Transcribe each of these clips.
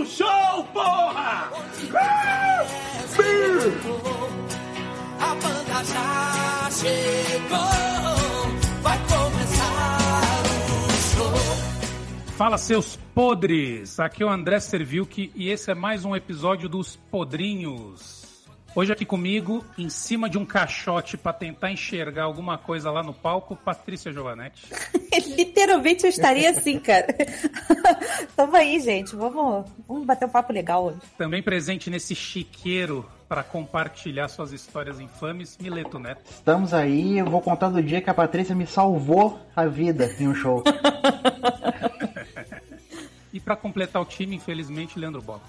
do show, porra! A banda já chegou, vai começar o show. Fala seus podres! Aqui é o André Servilk e esse é mais um episódio dos Podrinhos. Hoje aqui comigo, em cima de um caixote para tentar enxergar alguma coisa lá no palco, Patrícia Giovanetti. Literalmente eu estaria assim, cara. Tamo aí, gente. Vamos, vamos bater um papo legal hoje. Também presente nesse chiqueiro para compartilhar suas histórias infames, Mileto Neto. Estamos aí, eu vou contar do dia que a Patrícia me salvou a vida em um show. E para completar o time, infelizmente, Leandro Bob.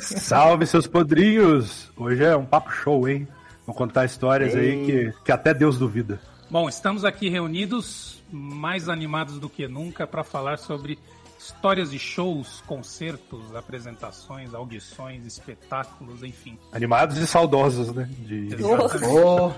Salve, seus podrinhos! Hoje é um papo show, hein? Vou contar histórias aí que, que até Deus duvida. Bom, estamos aqui reunidos, mais animados do que nunca, para falar sobre histórias de shows, concertos, apresentações, audições, espetáculos, enfim. Animados e saudosos, né? De... Exatamente. Ô,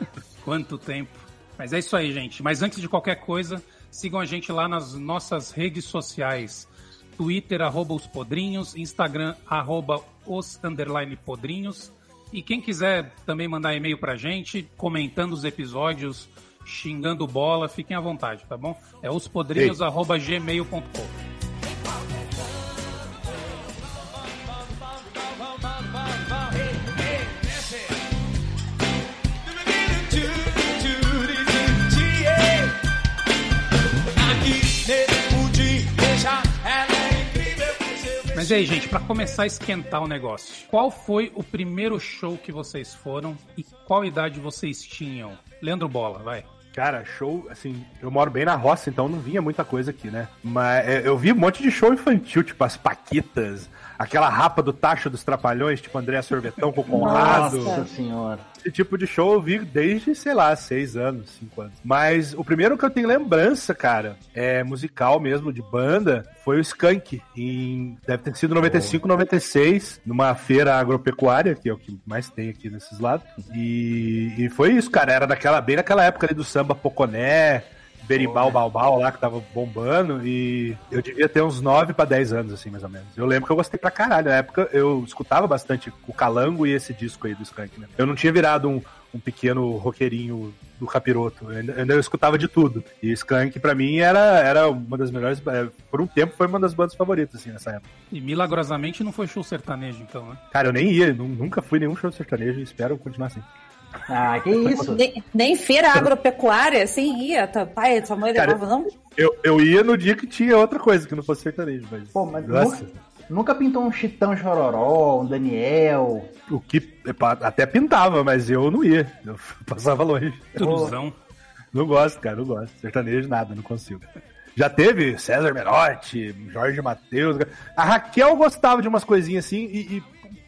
Quanto tempo. Mas é isso aí, gente. Mas antes de qualquer coisa, sigam a gente lá nas nossas redes sociais. Twitter, arroba os podrinhos, Instagram, arroba os underline podrinhos. E quem quiser também mandar e-mail pra gente, comentando os episódios, xingando bola, fiquem à vontade, tá bom? É ospodrinhos, arroba Mas aí, gente, pra começar a esquentar o negócio, qual foi o primeiro show que vocês foram e qual idade vocês tinham? Leandro Bola, vai. Cara, show, assim, eu moro bem na roça, então não vinha muita coisa aqui, né? Mas é, eu vi um monte de show infantil, tipo as Paquitas, aquela rapa do Tacho dos Trapalhões, tipo André Sorvetão com o Conrado. nossa senhora. Esse tipo de show eu vi desde, sei lá, seis anos, cinco anos. Mas o primeiro que eu tenho lembrança, cara, é musical mesmo, de banda, foi o Skank. Em, deve ter sido 95, 96, numa feira agropecuária, que é o que mais tem aqui nesses lados. E, e foi isso, cara. Era daquela, bem naquela época ali do samba Poconé, Berimbau Balbal lá, que tava bombando, e eu devia ter uns 9 pra 10 anos, assim, mais ou menos. Eu lembro que eu gostei pra caralho. Na época eu escutava bastante o Calango e esse disco aí do Skank, né? Eu não tinha virado um, um pequeno roqueirinho do capiroto. Eu ainda, ainda eu escutava de tudo. E Skank, pra mim, era, era uma das melhores. é, Por um tempo, foi uma das bandas favoritas, assim, nessa época. E milagrosamente não foi show sertanejo, então, né? Cara, eu nem ia, nu- nunca fui nenhum show sertanejo e espero continuar assim. Ah, que isso? Nem, nem feira agropecuária, assim ia. Tá, pai, sua mãe Cara, levava, não? Eu, eu ia no dia que tinha outra coisa, que não fosse sertanejo, mas. Pô, mas nunca, nunca pintou um Chitão Chororó, um Daniel. O que até pintava, mas eu não ia. Eu passava longe. Truzão. Não gosto, cara, não gosto. Sertanejo, nada, não consigo. Já teve César Menotti, Jorge Matheus. A Raquel gostava de umas coisinhas assim e, e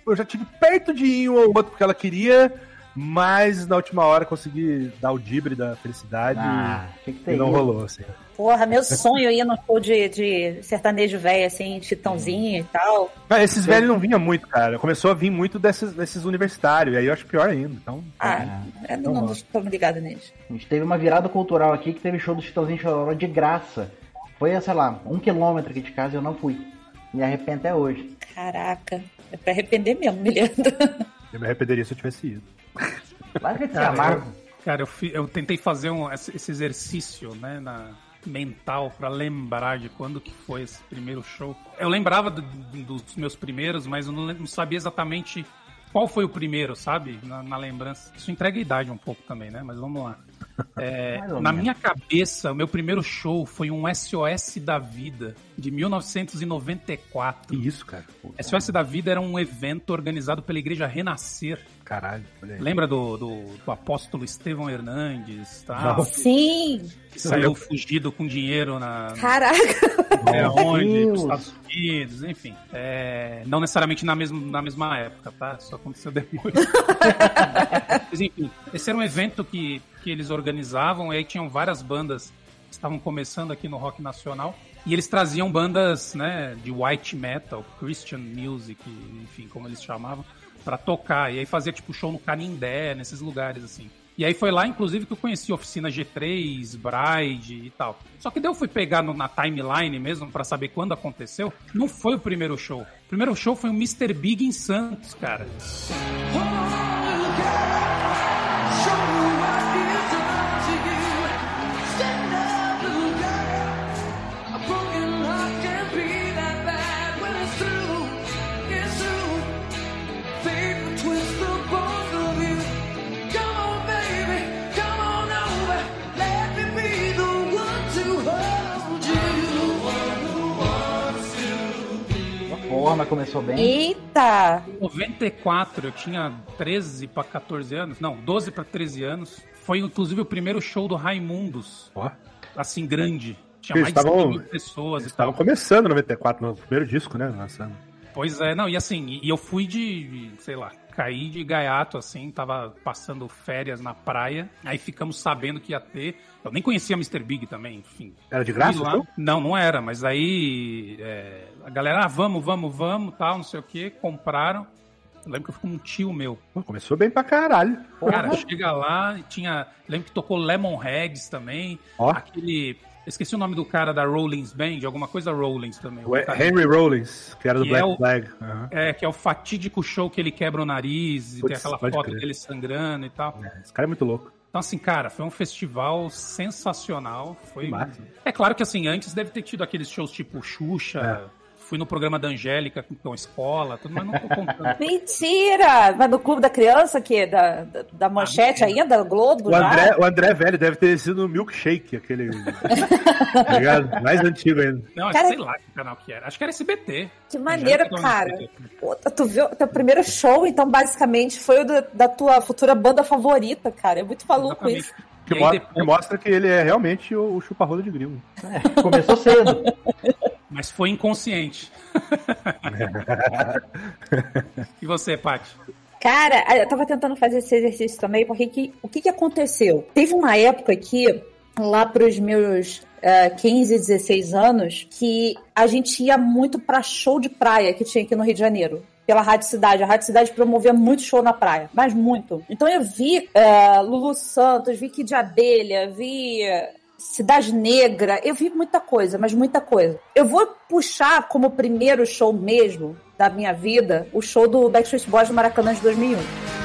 eu já tive perto de ir um ou outro porque ela queria, mas na última hora consegui dar o dibre da felicidade Ah, que que e, e não isso? rolou, assim. Porra, meu sonho ia no show de, de sertanejo velho, assim, chitãozinho e tal. Mas esses velhos não vinham muito, cara. Começou a vir muito desses, desses universitários, e aí eu acho pior ainda. Então, Ah, eu não, não estou ligado nisso. A gente teve uma virada cultural aqui que teve show do Chitãozinho Chororó de graça. Foi, sei lá, um quilômetro aqui de casa e eu não fui. Me arrependo até hoje. Caraca, é pra arrepender mesmo, me Leandro. eu me arrependeria se eu tivesse ido. Larga de ser Cara, amargo. Cara, eu, fi- eu tentei fazer um, esse exercício, né, na, mental pra lembrar de quando que foi esse primeiro show. Eu lembrava do- do- dos meus primeiros, mas eu não, não sabia exatamente qual foi o primeiro, sabe? Na, na lembrança. Isso entrega a idade um pouco também, né? Mas vamos lá. É, na menos. minha cabeça, o meu primeiro show foi um SOS da Vida, de 1994. Que isso, cara? Pô, SOS da Vida era um evento organizado pela Igreja Renascer. caralho, olha aí. Lembra do, do, do apóstolo Estevão Hernandes, tá? Não. Sim! Que saiu fugido com dinheiro na, Caraca! é, onde? Nos Estados Unidos, enfim. É, não necessariamente na mesma, na mesma época, tá? Isso aconteceu depois. Mas enfim, esse era um evento que, que eles organizavam, e aí tinham várias bandas que estavam começando aqui no rock nacional. E eles traziam bandas, né, de white metal, Christian music, enfim, como eles chamavam, pra tocar. E aí fazia tipo show no Canindé, nesses lugares assim. E aí foi lá, inclusive, que eu conheci Oficina G3, Bride e tal. Só que daí eu fui pegar no- na timeline mesmo pra saber quando aconteceu. Não foi o primeiro show. O primeiro show foi o Mr. Big em Santos, cara. Porra, mas começou bem. Eita! Em 94, eu tinha 13 pra 14 anos. Não, 12 pra 13 anos. Foi inclusive o primeiro show do Raimundos. Ó. Assim, grande. Tinha Eles mais de estavam- 100 mil pessoas estavam começando em 94, no primeiro disco, né? Lançando. Pois é, não, e assim, e eu fui de, de, sei lá, caí de gaiato, assim, tava passando férias na praia, aí ficamos sabendo que ia ter. Eu nem conhecia Mr. Big também, enfim. Era de graça, lá. então? Não, não era, mas aí é, a galera, ah, vamos, vamos, vamos, tal, não sei o que, compraram. Eu lembro que eu fui com um tio meu. Começou bem pra caralho. Cara, chega lá, tinha. Lembro que tocou Lemonheads também. Ó. Aquele. Esqueci o nome do cara da Rollins Band, alguma coisa Rollins também. O Henry Rollins, que era do Que Black é o- Flag. Aham. É, que é o fatídico show que ele quebra o nariz e tem aquela foto crer. dele sangrando e tal. Esse cara é muito louco. Então, assim, cara, foi um festival sensacional. Foi. É claro que assim, antes deve ter tido aqueles shows tipo Xuxa. É. Fui no programa da Angélica com escola, tudo, mas não tô contando. Mentira! Mas no Clube da Criança, que da, da, da Manchete Ah, ainda, Globo, O já? André, o André Velho deve ter sido no Milkshake, aquele. tá ligado? Mais antigo ainda. Não, Cara- sei lá que canal que era. Acho que era SBT. Que maneiro, Angélica cara. SBT. Pô, tu viu teu primeiro show, então, basicamente, foi o da, da tua futura banda favorita, cara. É muito maluco Exatamente. isso. Que, aí mo- depois- que mostra que ele é realmente o, o chupa-rola de grilo. Começou cedo. Mas foi inconsciente. e você, Paty? Cara, eu tava tentando fazer esse exercício também, porque que- o que que aconteceu? Teve uma época que, lá pros meus eh, 15, 16 anos, que a gente ia muito pra show de praia que tinha aqui no Rio de Janeiro. Pela Rádio Cidade. A Rádio Cidade promovia muito show na praia, mas muito. Então eu vi eh, Lulu Santos, vi Kid de Abelha, vi Cidade Negra, eu vi muita coisa, mas muita coisa. Eu vou puxar como primeiro show mesmo da minha vida o show do Backstreet Boys no Maracanã de 2001.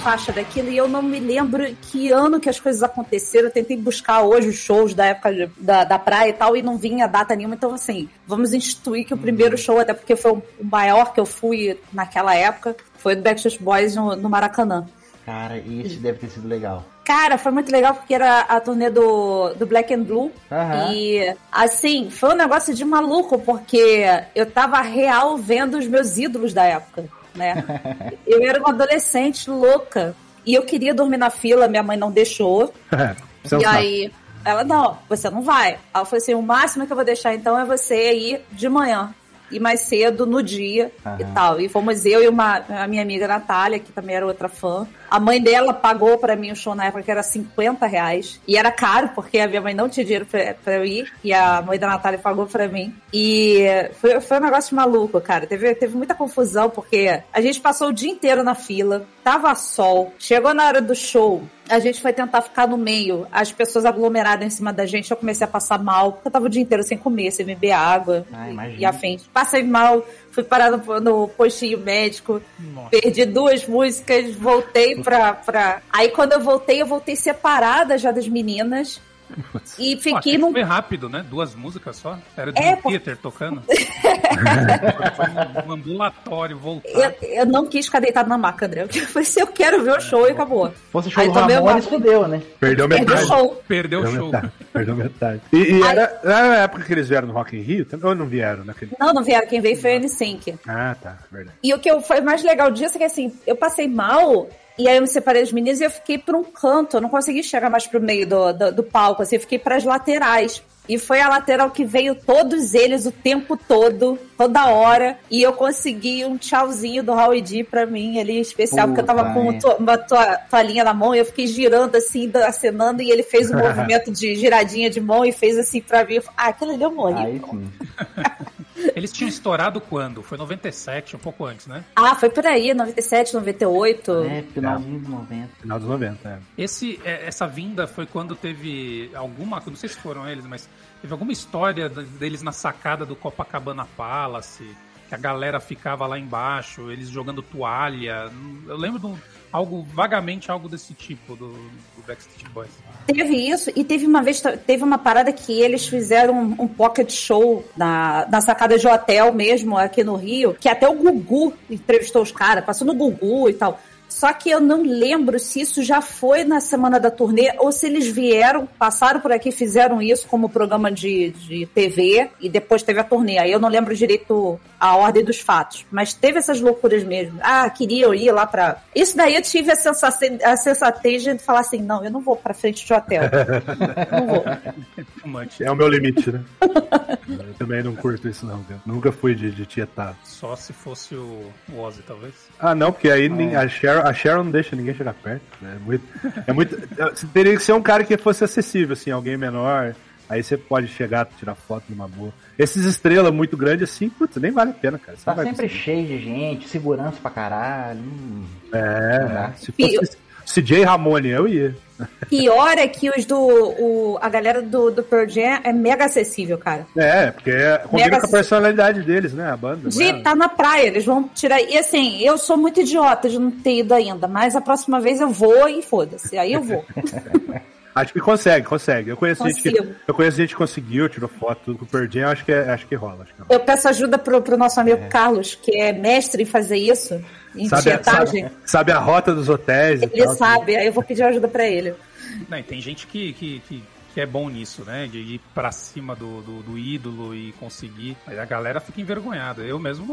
Faixa daquilo e eu não me lembro que ano que as coisas aconteceram. Eu tentei buscar hoje os shows da época de- da, da praia e tal e não vinha data nenhuma. Então, assim, vamos instituir que o primeiro show, até porque foi o maior que eu fui naquela época, foi do Backstreet Boys no, no Maracanã. Cara, esse deve ter sido legal. Cara, foi muito legal porque era a turnê do, do Black and Blue. Aham. E, assim, foi um negócio de maluco, porque eu tava real vendo os meus ídolos da época, né? eu era uma adolescente louca. E eu queria dormir na fila, minha mãe não deixou. Você não e aí, ela, não, você não vai. Ela falou assim: o máximo que eu vou deixar então é você ir de manhã. E mais cedo no dia e Aham. tal. E fomos eu e uma, a minha amiga Natália, que também era outra fã. A mãe dela pagou pra mim o show na época que era 50 reais. E era caro, porque a minha mãe não tinha dinheiro pra, pra eu ir. E a mãe da Natália pagou pra mim. E foi, foi um negócio maluco, cara. Teve, teve muita confusão, porque a gente passou o dia inteiro na fila. Tava sol. Chegou na hora do show. A gente foi tentar ficar no meio, as pessoas aglomeradas em cima da gente, eu comecei a passar mal, porque eu tava o dia inteiro sem comer, sem beber água Ah, e, afins. Passei mal, fui parar no, no postinho médico, perdi duas músicas, voltei pra, pra. Aí quando eu voltei, eu voltei separada já das meninas. E Pô, fiquei até num. Foi rápido, né? Duas músicas só. Era de É, um pô- Peter tocando. foi um ambulatório voltar. Eu, eu não quis ficar deitado na maca, André. Eu falei assim, eu quero ver o show e acabou. Fosse show Aí do Ramones, fudeu, né? Perdeu Perdi o metade. show. Perdeu o Perdeu show. metade. Perdeu metade. E, e era, era na época que eles vieram no Rock in Rio? Ou não vieram naquele... Não, não vieram. Quem veio foi a N5. Ah, tá. Verdade. E o que eu, foi mais legal disso é que assim, eu passei mal. E aí eu me separei dos meninos e eu fiquei por um canto, eu não consegui chegar mais pro meio do, do, do palco, assim, eu fiquei pras laterais. E foi a lateral que veio todos eles o tempo todo, toda hora. E eu consegui um tchauzinho do Howie D pra mim ali, especial, porque eu tava Puta, com to- uma toa- toalhinha na mão e eu fiquei girando assim, acenando, e ele fez um movimento de giradinha de mão e fez assim pra mim. Eu falei, ah, aquilo ali eu morri. Aí sim. Eles tinham estourado quando? Foi 97, um pouco antes, né? Ah, foi por aí, 97, 98. É, finalzinho dos 90. Final dos 90, é. Esse, é, essa vinda foi quando teve alguma, não sei se foram eles, mas teve alguma história deles na sacada do Copacabana Palace, que a galera ficava lá embaixo, eles jogando toalha. Eu lembro de um, algo, vagamente algo desse tipo do, do Backstreet Boys. Teve isso, e teve uma vez, teve uma parada que eles fizeram um, um pocket show na, na sacada de hotel mesmo, aqui no Rio, que até o Gugu entrevistou os caras, passou no Gugu e tal. Só que eu não lembro se isso já foi na semana da turnê ou se eles vieram, passaram por aqui, fizeram isso como programa de, de TV e depois teve a turnê. Aí eu não lembro direito a ordem dos fatos. Mas teve essas loucuras mesmo. Ah, queriam ir lá pra. Isso daí eu tive a, sensação, a sensatez de falar assim: não, eu não vou pra frente de hotel. não vou. É o meu limite, né? Eu também não curto isso, não, viu? Nunca fui de, de tietar. Só se fosse o o Ozzy, talvez. Ah, não, porque aí nin- a, Sharon, a Sharon não deixa ninguém chegar perto. né? É muito. É muito você teria que ser um cara que fosse acessível, assim, alguém menor. Aí você pode chegar, tirar foto numa boa. Esses estrelas muito grandes assim, putz, nem vale a pena, cara. Você Tá sempre conseguir. cheio de gente, segurança pra caralho. hum. É, se fosse CJ Ramone, eu ia. Pior é que os do. O, a galera do, do Pearl Jam é mega acessível, cara. É, porque é- combina Mega com a personalidade deles, né? A banda. De né? estar na praia, eles vão tirar. E assim, eu sou muito idiota de não ter ido ainda, mas a próxima vez eu vou e foda-se. Aí eu vou. Acho que consegue, consegue. Eu conheço, gente que, eu conheço gente que conseguiu, tirou foto tudo com o Jam, acho que, é- acho que rola. Acho que. Eu peço ajuda pro, pro nosso amigo Carlos, que é mestre em fazer isso, Sabe, a- sabe, sabe a rota dos hotéis e Ele tal. sabe, aí eu vou pedir ajuda pra ele. Não, e tem gente que, que, que, que é bom nisso, né? De ir pra cima do, do, do ídolo e conseguir. Aí a galera fica envergonhada. Eu mesmo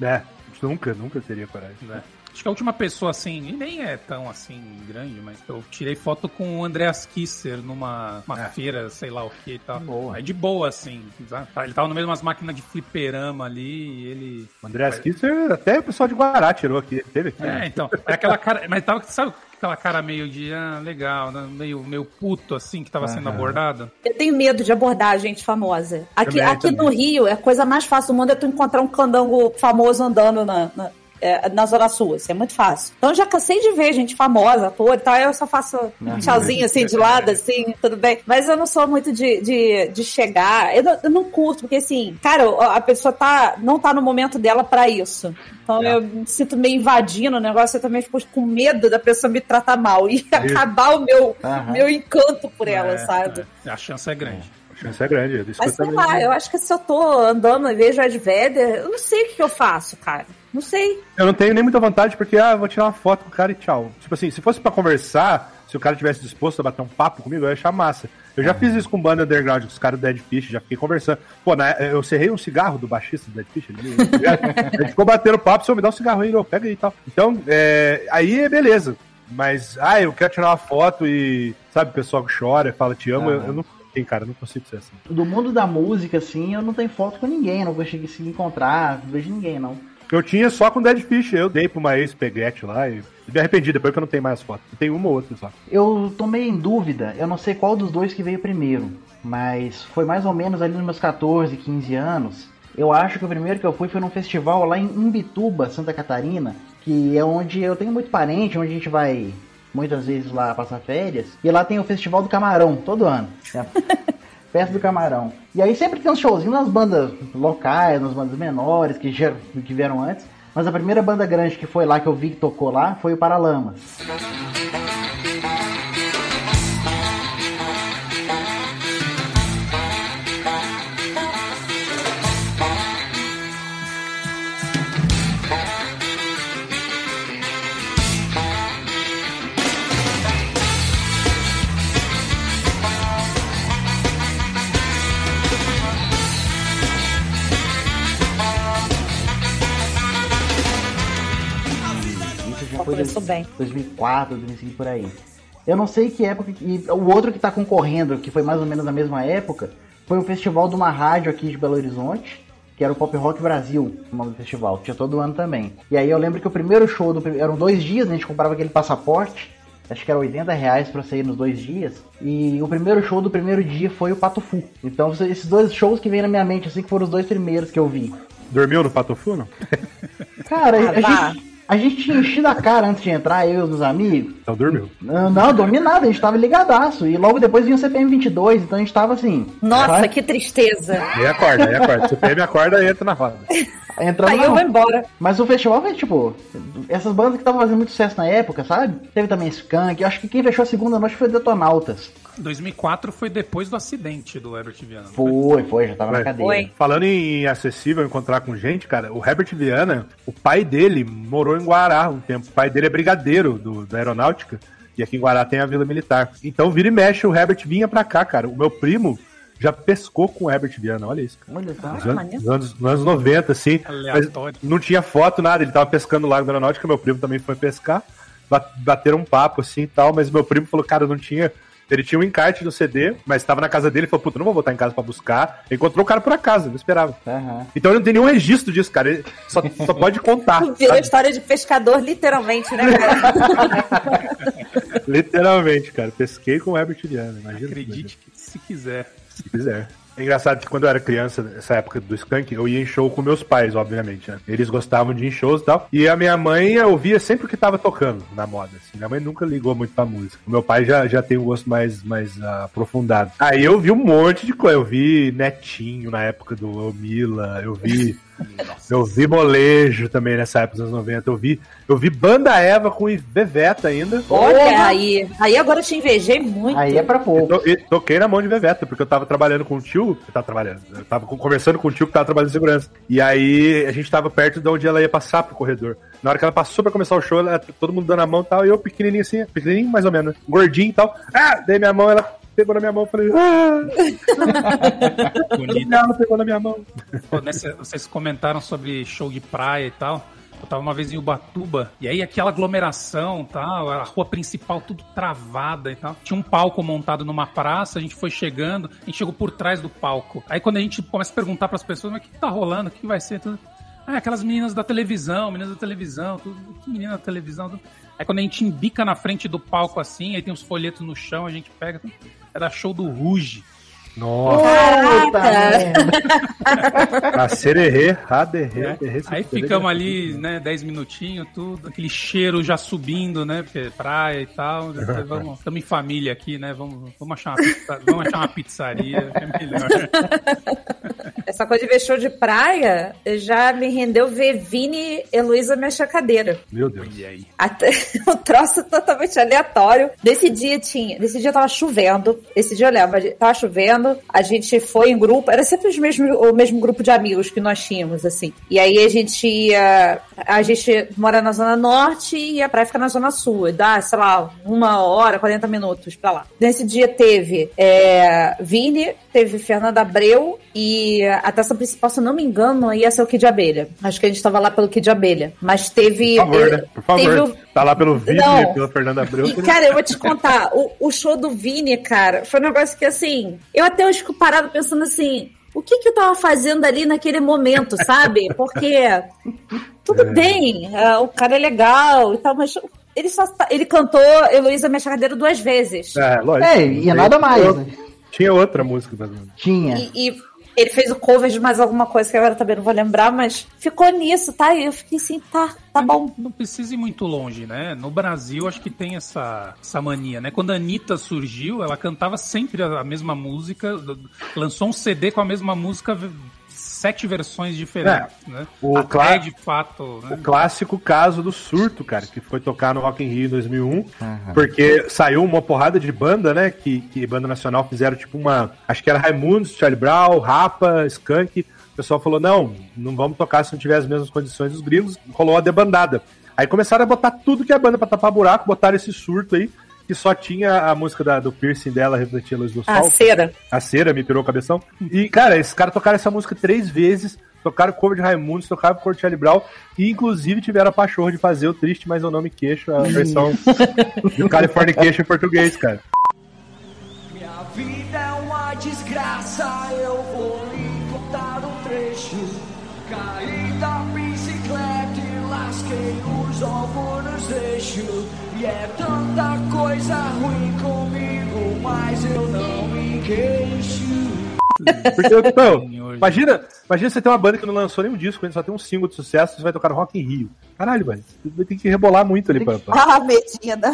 não. É, nunca, nunca teria coragem. né? Acho que a última pessoa assim, e nem é tão assim grande, mas eu tirei foto com o Andreas Kisser numa uma É. feira, sei lá o que e tal. Boa. Aí de boa, assim. sabe? Ele tava no meio de umas máquinas de fliperama ali e ele. O André Kisser, até o pessoal de Guará tirou aqui. Teve aqui. É, então. É aquela cara. Mas tava, sabe aquela cara meio de. Ah, legal, né? meio, meio puto, assim, que tava sendo Aham. abordado? Eu tenho medo de abordar gente famosa. Aqui, Também, aqui no também. Rio, é a coisa mais fácil do mundo é tu encontrar um candango famoso andando na, na, é, na Zona Sul. Isso é muito fácil. Então eu já cansei de ver gente famosa, ator e tal. Eu só faço um tchauzinho assim de lado, assim, tudo bem. Mas eu não sou muito de, de, de chegar. Eu não, eu não curto, porque assim, cara, a pessoa tá, não tá no momento dela pra isso. Então eu me sinto meio invadindo o negócio, eu também fico com medo da pessoa me tratar mal e acabar o meu, Aham. meu encanto por ela, É, sabe? é. A chance é grande. A chance é grande. é Mas sei lá, eu acho que se eu tô andando e vejo Ed Vedder, eu não sei o que, que eu faço, cara. Não sei. Eu não tenho nem muita vontade porque, ah, eu vou tirar uma foto com o cara e tchau. Tipo assim, se fosse pra conversar, se o cara tivesse disposto a bater um papo comigo, eu ia achar massa. Eu já fiz isso com banda underground, com os caras do Dead Fish, já fiquei conversando. Pô, na- eu cerrei um cigarro do baixista do Dead Fish. Ele, a gente ficou batendo papo, se eu me dá um cigarro aí, eu pega aí e tal. Então, é, aí é beleza. Mas, ah, eu quero tirar uma foto e, sabe, o pessoal que chora, fala te amo, eu, Aham. eu não tem, cara, eu não consigo ser assim. Do mundo da música, assim, eu não tenho foto com ninguém, não consegui se encontrar, não vejo ninguém, não. Eu tinha só com Dead Fish, eu dei pra uma ex-peguete lá e me arrependi depois que eu não tenho mais foto. Eu tenho uma ou outra só. Eu tô meio em dúvida, eu não sei qual dos dois que veio primeiro, mas foi mais ou menos ali nos meus 14, 15 anos. Eu acho que o primeiro que eu fui foi num festival lá em Imbituba, Santa Catarina, que é onde eu tenho muito parente, onde a gente vai muitas vezes lá passar férias. E lá tem o Festival do Camarão, todo ano. Festa do Camarão. E aí sempre tem uns showzinhos nas bandas locais, nas bandas menores, que, já, que vieram antes. Mas a primeira banda grande que foi lá, que eu vi que tocou lá, foi o Paralamas. Foi começou bem. 2004, 2005 por aí. Eu não sei que época. que- E o outro que tá concorrendo, que foi mais ou menos na mesma época, foi um festival de uma rádio aqui de Belo Horizonte, que era o Pop Rock Brasil, o nome do festival. Tinha todo ano também. E aí eu lembro que o primeiro show, do, eram dois dias, né, a gente comprava aquele passaporte, acho que era 80 reais pra sair nos dois dias. E o primeiro show do primeiro dia foi o Pato Fu. Então esses dois shows que vem na minha mente, assim, que foram os dois primeiros que eu vi. Dormiu no Patofu, não? Cara, a, Ah, vá. gente, a gente tinha enchido a cara antes de entrar, eu e os meus amigos. Então dormiu. Não, não, dormi nada, a gente tava ligadaço. E logo depois vinha o CPM 22, então a gente tava assim. Nossa, vai- que tristeza. Aí acorda, aí acorda. Se o PM acorda, entra na roda. Entrando Aí na- eu vou embora. Mas o festival foi tipo. Essas bandas que estavam fazendo muito sucesso na época, sabe? Teve também Skunk. Eu acho que quem fechou a segunda noite foi Detonautas. 2004 foi depois do acidente do Herbert Viana. não Foi, foi, já tava Foi. na cadeia. Foi. Falando em acessível, encontrar com gente, cara, o Herbert Viana, o pai dele morou em Guará um tempo. O pai dele é brigadeiro do, da aeronáutica. E aqui em Guará tem a Vila Militar. Então, vira e mexe, o Herbert vinha pra cá, cara. O meu primo já pescou com o Herbert Viana, olha isso. Cara. Olha só. Nos, anos, maneiro. nos anos, nos anos 90, assim. Aleatório. Mas não tinha foto, nada. Ele tava pescando no Lago da Aeronáutica, meu primo também foi pescar. Ba- Bateram um papo, assim e tal. Mas meu primo falou, cara, não tinha. Ele tinha um encarte do CD, mas estava na casa dele e falou, puta, não vou voltar em casa pra buscar. Encontrou o cara por acaso, não esperava. Aham. Então ele não tem nenhum registro disso, cara. Ele só, só pode contar. Virou sabe? história de pescador, literalmente, né, cara? Literalmente, cara. Pesquei com o Herbert Viana, imagina. Acredite que se quiser. Se quiser. É engraçado que quando eu era criança, nessa época do Skunk, eu ia em show com meus pais, obviamente, né? Eles gostavam de ir em shows e tal. E a minha mãe ouvia sempre o que tava tocando na moda, assim. Minha mãe nunca ligou muito pra música. O meu pai já, já tem um gosto mais, mais ah, aprofundado. Aí eu vi um monte de coisa. Eu vi Netinho na época do Elmila, eu vi... Eu vi molejo também nessa época dos anos 90. Eu vi, eu vi Banda Eva com Iveveta ainda. Olha aí. Aí agora eu te invejei muito. Aí é pra Eu pouco. to- e toquei na mão de Veveta, porque eu tava trabalhando com o tio. Eu tava trabalhando. Eu tava conversando com o tio que tava trabalhando em segurança. E aí a gente tava perto de onde ela ia passar pro corredor. Na hora que ela passou pra começar o show, ela, todo mundo dando a mão e tal. E eu pequenininho assim, pequenininho mais ou menos, gordinho e tal. Ah, dei minha mão, ela pegou na minha mão. eu Falei, ah, Bonito. ela pegou na minha mão. Pô, nessa- vocês comentaram sobre show de praia e tal. Eu tava uma vez em Ubatuba, e aí aquela aglomeração tal, a rua principal tudo travada e tal. Tinha um palco montado numa praça, a gente foi chegando, a gente chegou por trás do palco. Aí quando a gente começa a perguntar pras pessoas, mas o que, que tá rolando? O que, que vai ser? Tudo. Ah, aquelas meninas da televisão, meninas da televisão, tudo. Que menina da televisão? Tudo. Aí quando a gente embica na frente do palco assim, aí tem uns folhetos no chão, a gente pega. tudo. Era show do Ruge. Nossa, merda. a sererê, né? derrê, Aí ficamos ali, né, 10 minutinhos, tudo, aquele cheiro já subindo, né, é praia e tal. Vamos, estamos em família aqui, né? Vamos, vamos, achar, uma pizza- vamos achar uma pizzaria, é melhor. Essa coisa de ver show de praia já me rendeu ver Vini e Heloísa mexer a cadeira. Meu Deus. E aí? Até um troço totalmente aleatório. Nesse dia tinha. Nesse dia tava chovendo. Esse dia eu lembro, tava chovendo, a gente foi em grupo, era sempre os mesmo, o mesmo grupo de amigos que nós tínhamos, assim. E aí a gente ia. A gente mora na Zona Norte e a praia fica na Zona Sul. E dá, sei lá, uma hora, 40 minutos pra lá. Nesse dia teve é, Vini, teve Fernanda Abreu e a atração principal, se eu não me engano, ia ser o Kid Abelha. Acho que a gente tava lá pelo Kid Abelha. Mas teve. Por favor, eh, né? Por favor. teve o- Tá lá pelo vídeo Não. e pela Fernanda Abreu. e, cara, eu vou te contar, o, o show do Vini, cara, foi um negócio que, assim, eu até hoje fico parado pensando assim, o que que eu tava fazendo ali naquele momento, sabe? Porque tudo bem, é, o cara é legal e tal, mas ele só tá- ele cantou Heloísa Mexa Cadeira duas vezes. É, lógico. É, e nada mais, Eu- né? Tinha outra música fazendo. Tinha. E, e ele fez o cover de mais alguma coisa que agora também não vou lembrar, mas ficou nisso, tá? E eu fiquei assim, tá, tá bom. Não precisa ir muito longe, né? No Brasil, acho que tem essa, essa mania, né? Quando a Anitta surgiu, ela cantava sempre a, mesma música, lançou um CD com a mesma música, sete versões diferentes, né? o Até de fato, O né? clássico caso do surto, cara, que foi tocar no Rock in Rio em 2001, porque saiu uma porrada de banda, né, que, que banda nacional fizeram tipo uma, acho que era Raimundos, Charlie Brown, Rapa, Skank, o pessoal falou, não, não vamos tocar se não tiver as mesmas condições dos gringos, rolou a debandada. Aí começaram a botar tudo que é banda pra tapar buraco, botaram esse surto aí, que só tinha a música da- do piercing dela, Refletir a Luz do A Sol, cera. a cera me pirou o cabeção. E, cara, esses caras tocaram essa música três vezes. Tocaram cover de Raimundos, tocaram cover de Charlie Brown. E, inclusive, tiveram a pachorra de fazer o Triste, mas eu não me queixo. A versão do Californication em português, cara. Minha vida é uma desgraça, eu vou lhe contar um trecho. Caí da bicicleta e lasquei os ovos nos eixos. E é tanta coisa ruim comigo, mas eu não me queixo. Porque, Senhor. imagina, imagina você ter uma banda que não lançou nenhum disco, ainda só tem um single de sucesso, você vai tocar no Rock in Rio. Caralho, velho. Você vai ter que rebolar muito ali pra. pra- Ah, Medina.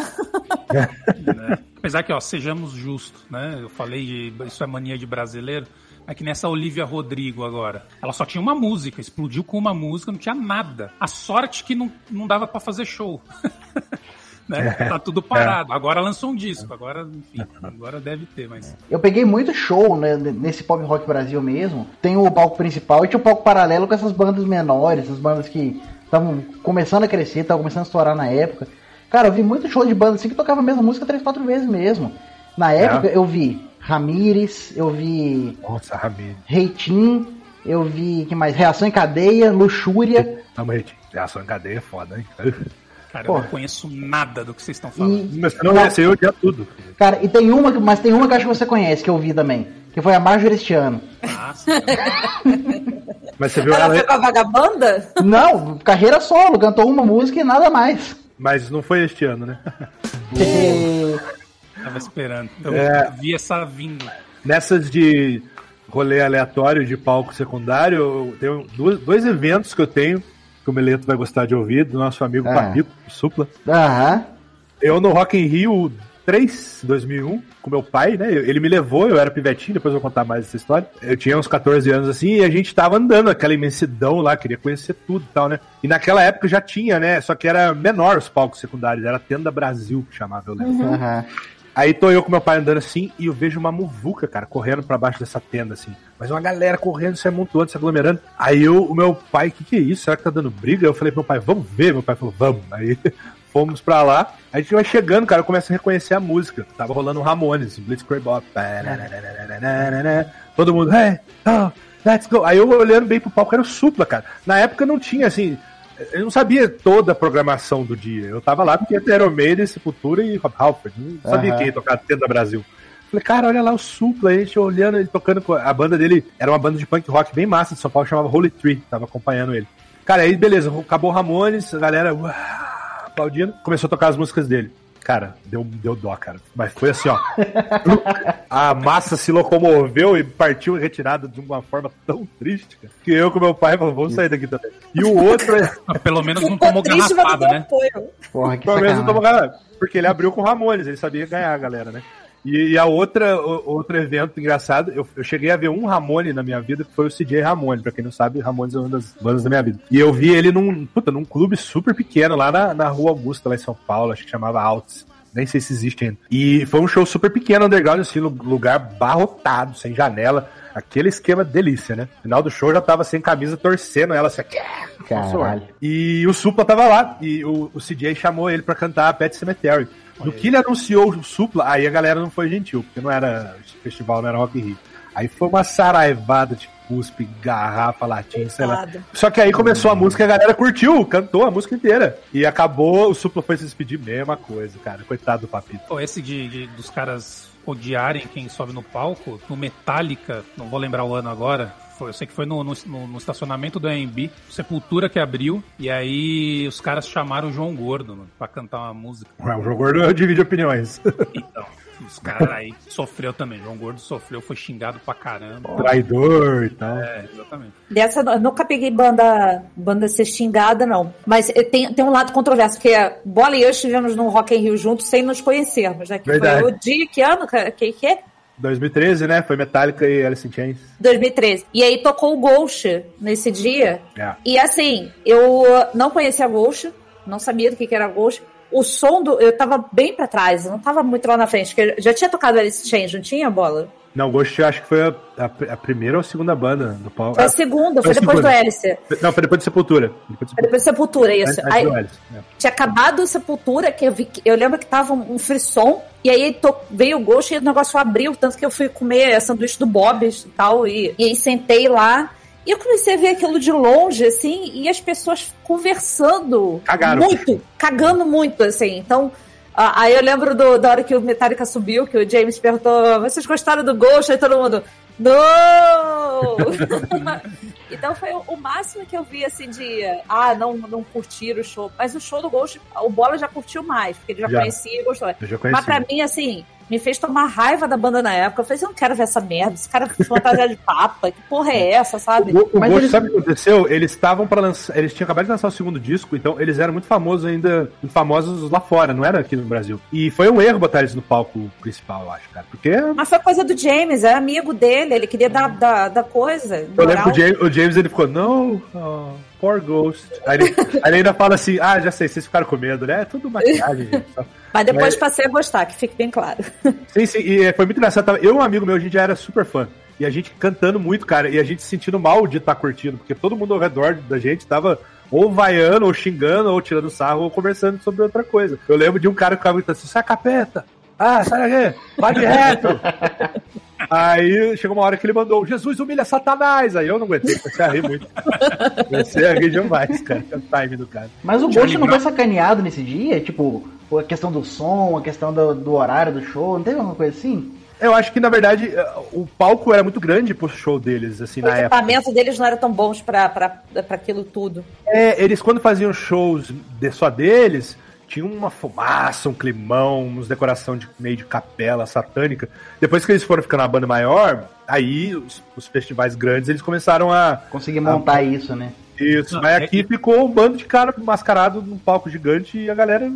né? Apesar que, ó, sejamos justos, né? Eu falei, de- isso é mania de brasileiro. É que nessa Olivia Rodrigo agora. Ela só tinha uma música, explodiu com uma música, não tinha nada. A sorte que não, não dava pra fazer show. né? Tá tudo parado. Agora lançou um disco, agora, enfim, agora deve ter, mas. Eu peguei muito show né, nesse Pop Rock Brasil mesmo. Tem o palco principal e tinha o palco paralelo com essas bandas menores, essas bandas que estavam começando a crescer, estavam começando a estourar na época. Cara, eu vi muito show de banda assim que tocava a mesma música três, quatro vezes mesmo. Na época eu vi Ramires, eu vi Nossa, Ramiro. Reitim, eu vi que mais? Reação em cadeia, Luxúria. Tamo aí. Reação em cadeia é foda, hein? Cara, Pô. eu não conheço nada do que vocês estão falando. E, Mas você não conhece, eu odia tudo. cara, e tem uma, que- mas tem uma que eu acho que você conhece, que eu vi também. Que foi a Marjorie este ano. Nossa, Mas você viu Ela ela. foi com a vagabanda? Não, carreira solo, cantou uma música e nada mais. Mas não foi este ano, né? Tava esperando. Eu É. vi essa vindo. Nessas de rolê aleatório de palco secundário, eu tenho duas- dois eventos que eu tenho que o Meleto vai gostar de ouvir, do nosso amigo Ah. Papito, Supla. Aham. Eu no Rock in Rio 3, 2001, com meu pai, né? Ele me levou, eu era pivetinho, depois eu vou contar mais essa história. Eu tinha uns 14 anos assim, e a gente tava andando, aquela imensidão lá, queria conhecer tudo e tal, né? E naquela época já tinha, né? Só que era menor os palcos secundários, era Tenda Brasil que chamava, eu lembro. Aham. Aí tô eu com meu pai andando assim e eu vejo uma muvuca, cara, correndo pra baixo dessa tenda, assim. Mas uma galera correndo, se amontoando, se aglomerando. Aí eu, o meu pai, o que, que é isso? Será que tá dando briga? Eu falei pro meu pai, vamos ver. Meu pai falou, vamos. Aí fomos pra lá. A gente vai chegando, cara, eu começo a reconhecer a música. Tava rolando um Ramones, Blitzkrieg Bop. Todo mundo, hey, oh, let's go. Aí eu olhando bem pro palco, era o Supla, cara. Na época não tinha, assim, eu não sabia toda a programação do dia. Eu tava lá porque era Iron Maiden, Sepultura e Rob Halford. Não sabia quem ia tocar Tenda Brasil. Falei, cara, olha lá o Supla, a gente olhando ele tocando. A banda dele era uma banda de punk rock bem massa de São Paulo, chamava Holy Tree. Tava acompanhando ele. Cara, aí beleza, acabou o Ramones, a galera uau, aplaudindo, começou a tocar as músicas dele. Cara, deu, deu dó, cara. Mas foi assim, ó. a massa se locomoveu e partiu em retirada de uma forma tão triste, cara, que eu com meu pai falamos, vamos sair daqui também. E o outro é. Mas Pelo menos não tomou Triste, garrafada, né? Porra, que Pelo menos não tomou galera. Porque ele abriu com o Ramones, ele sabia ganhar a galera, né? E, e a outra, o- outro evento engraçado, eu, eu cheguei a ver um Ramone na minha vida, que foi o CJ Ramone. Pra quem não sabe, Ramones é uma das bandas da minha vida. E eu vi ele num, puta, num clube super pequeno, lá na, na Rua Augusta, lá em São Paulo, acho que chamava Alts. Nem sei se existe ainda. E foi um show super pequeno, underground, assim, lu- lugar barrotado, sem janela. Aquele esquema delícia, né? No final do show já tava sem camisa, torcendo ela assim, Caralho. e o Supla tava lá, e o, o CJ chamou ele pra cantar Pet Cemetery. No que ele anunciou o Supla, aí a galera não foi gentil, porque não era festival, não era Rock in Rio. Aí foi uma saraivada de cuspe, garrafa, latim, sei lá. Só que aí começou a música e a galera curtiu, cantou a música inteira. E acabou, o Supla foi se despedir, mesma coisa, cara. Coitado do Papito. Pô, esse de, de- dos caras odiarem quem sobe no palco, no Metallica, não vou lembrar o ano agora. Foi, eu sei que foi no, no, no- estacionamento do AMB, Sepultura que abriu, e aí os caras chamaram o João Gordo mano, pra cantar uma música. Ué, O jogo gordo divide opiniões. Então, os caras aí sofreu também. João Gordo sofreu, foi xingado pra caramba. Traidor e tal. É, exatamente. Dessa, eu nunca peguei banda, banda ser xingada, não. Mas tem, tem um lado controverso, porque a Bola e eu estivemos no Rock in Rio juntos sem nos conhecermos, né? Que Verdade. foi o dia, que ano? Que, que é? 2013, né? Foi Metallica e Alice in Chains. 2013. E aí tocou o Ghost nesse dia. É. E assim, eu não conhecia Ghost, não sabia do que, que era Ghost. O som do. Eu tava bem pra trás, não tava muito lá na frente, porque já tinha tocado Alice Change, não tinha bola? Não, Ghost eu acho que foi a, a- a primeira ou a segunda banda do Paulo. Foi a segunda, foi Foi depois do segunda. Hélice. Não, foi depois de Sepultura. Depois de Foi depois do Sepultura, isso. Antes- Aí, do Alice, é. tinha acabado o Sepultura, que eu vi, que- eu lembro que tava um, um frisson, e aí to- veio o Ghost e o negócio abriu, tanto que eu fui comer sanduíche do Bob's e tal, e, e aí sentei lá, e eu comecei a ver aquilo de longe, assim, e as pessoas conversando Cagaram. muito, cagando muito, assim, então... Aí eu lembro do- da hora que o Metallica subiu, que o James perguntou: vocês gostaram do Ghost? Aí todo mundo. Não! então foi o- máximo que eu vi assim de ah, não, não curtir o show. Mas o show do Ghost, o Bola já curtiu mais, porque ele já, Já. conhecia e gostou. Mas pra mim, assim, me fez tomar raiva da banda na época. Eu falei, eu não quero ver essa merda. Esse cara fantasia de papa. Que porra é essa, sabe? O, o Mas Ghost, eles- sabe o que aconteceu? Eles estavam para lançar. Eles tinham acabado de lançar o segundo disco, então eles eram muito famosos ainda, muito famosos lá fora, não era aqui no Brasil. E foi um erro botar eles no palco principal, eu acho, cara. Porque Mas foi coisa do James, era amigo dele, ele queria dar, dar, dar coisa. lembro moral. que o James, o James ele ficou, não, oh, poor Ghost. Aí ele, aí ele ainda fala assim: ah, já sei, vocês ficaram com medo, né? É tudo maquiagem, gente. Mas depois Mas- passei a gostar, que fique bem claro. Sim, sim, e é, foi muito engraçado. Eu e um amigo meu, a gente já era super fã. E a gente cantando muito, cara, e a gente se sentindo mal de estar curtindo, porque todo mundo ao redor da gente tava ou vaiando, ou xingando, ou tirando sarro, ou conversando sobre outra coisa. Eu lembro de um cara que ficava gritando assim, sai capeta! Ah, sai daqui! Vai de reto! Aí chegou uma hora que ele mandou, Jesus humilha Satanás! Aí eu não aguentei, comecei a rir muito. Comecei a rir demais, cara, que é o time do cara. Mas o Ghost não foi sacaneado nesse dia? Tipo, a questão do som, a questão do, do horário do show, não teve alguma coisa assim? Eu acho que, na verdade, eh, o palco era muito grande pro show deles, assim, O na época. equipamento deles não era tão bons pra aquilo tudo. É, eles quando faziam shows de- só deles, tinha uma fumaça, um climão, uns decoração de meio de capela satânica. Depois que eles foram ficando uma banda maior, aí os, os festivais grandes eles começaram a Conseguir montar isso, né? isso. Não, Mas é aqui que- ficou um bando de cara mascarado num palco gigante e a galera.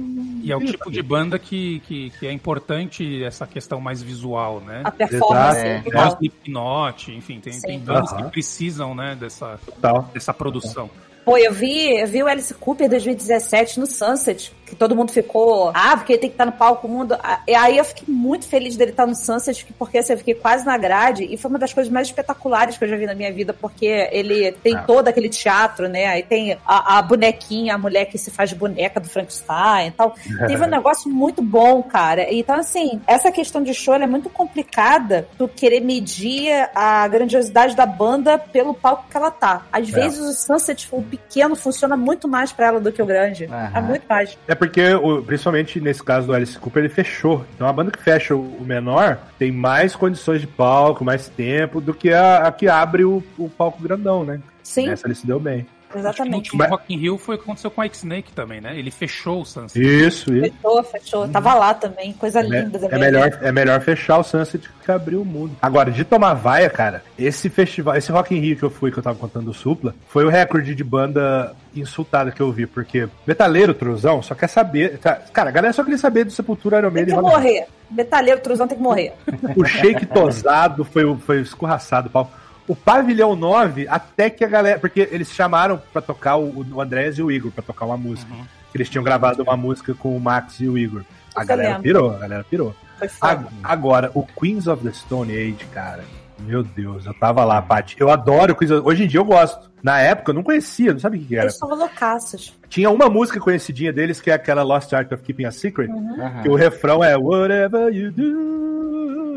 E é o tipo de banda que, que, que é importante essa questão mais visual, né? A performance é, é. Slipknot, enfim, tem, tem bandas Aham. que precisam, né, dessa, tal. dessa produção. Pô, eu vi, eu vi o Alice Cooper 2017 no Sunset, que todo mundo ficou, ah, porque ele tem que estar no palco o mundo. Aí eu fiquei muito feliz dele estar no Sunset, porque assim, eu fiquei quase na grade, e foi uma das coisas mais espetaculares que eu já vi na minha vida, porque ele tem Ah. todo aquele teatro, né? Aí tem a, a bonequinha, a mulher que se faz boneca do Frankenstein e tal. Teve um negócio muito bom, cara. Então, assim, essa questão de show é muito complicada tu querer medir a grandiosidade da banda pelo palco que ela tá. Às É. vezes o Sunset, o pequeno, funciona muito mais pra ela do que o grande. É muito mais. É porque, o- principalmente nesse caso do Alice Cooper, ele fechou. Então a banda que fecha o o menor tem mais condições de palco, mais tempo do que a, a que abre o, o palco grandão, né? Sim, Essa ele se deu bem. Que exatamente. último Rock in Rio foi o que aconteceu com a Snake também, né? Ele fechou o Sunset. Isso, isso. Fechou, fechou. Tava lá também. Coisa É, linda. da é minha melhor, vida. é melhor fechar o Sunset que abrir o mundo. Agora, de tomar vaia, cara, esse festival, esse Rock in Rio que eu fui, que eu tava contando do Supla, foi o recorde de banda insultada que eu vi, porque metaleiro, truzão, só quer saber. tá, Cara, a galera só queria saber do Sepultura, Iron Tem Maiden que e in Rio. morrer. Metalheiro, truzão tem que morrer. O shake tosado foi, o- foi escorraçado, pau. O pavilhão 9, até que a galera. Porque eles chamaram pra tocar o, o Andrés e o Igor pra tocar uma música. Uhum. Eles tinham gravado uma música com o Max e o Igor. A galera pirou, a galera pirou. Foi foda. Ag- Agora, o Queens of the Stone Age, cara. Meu Deus, eu tava lá, Paty. Eu adoro o Queens of... Hoje em dia eu gosto. Na época eu não conhecia, não sabia o que era. Eles são loucaços. Tinha uma música conhecidinha deles, que é aquela Lost Art of Keeping a Secret. Aham. Que o refrão é Whatever you do.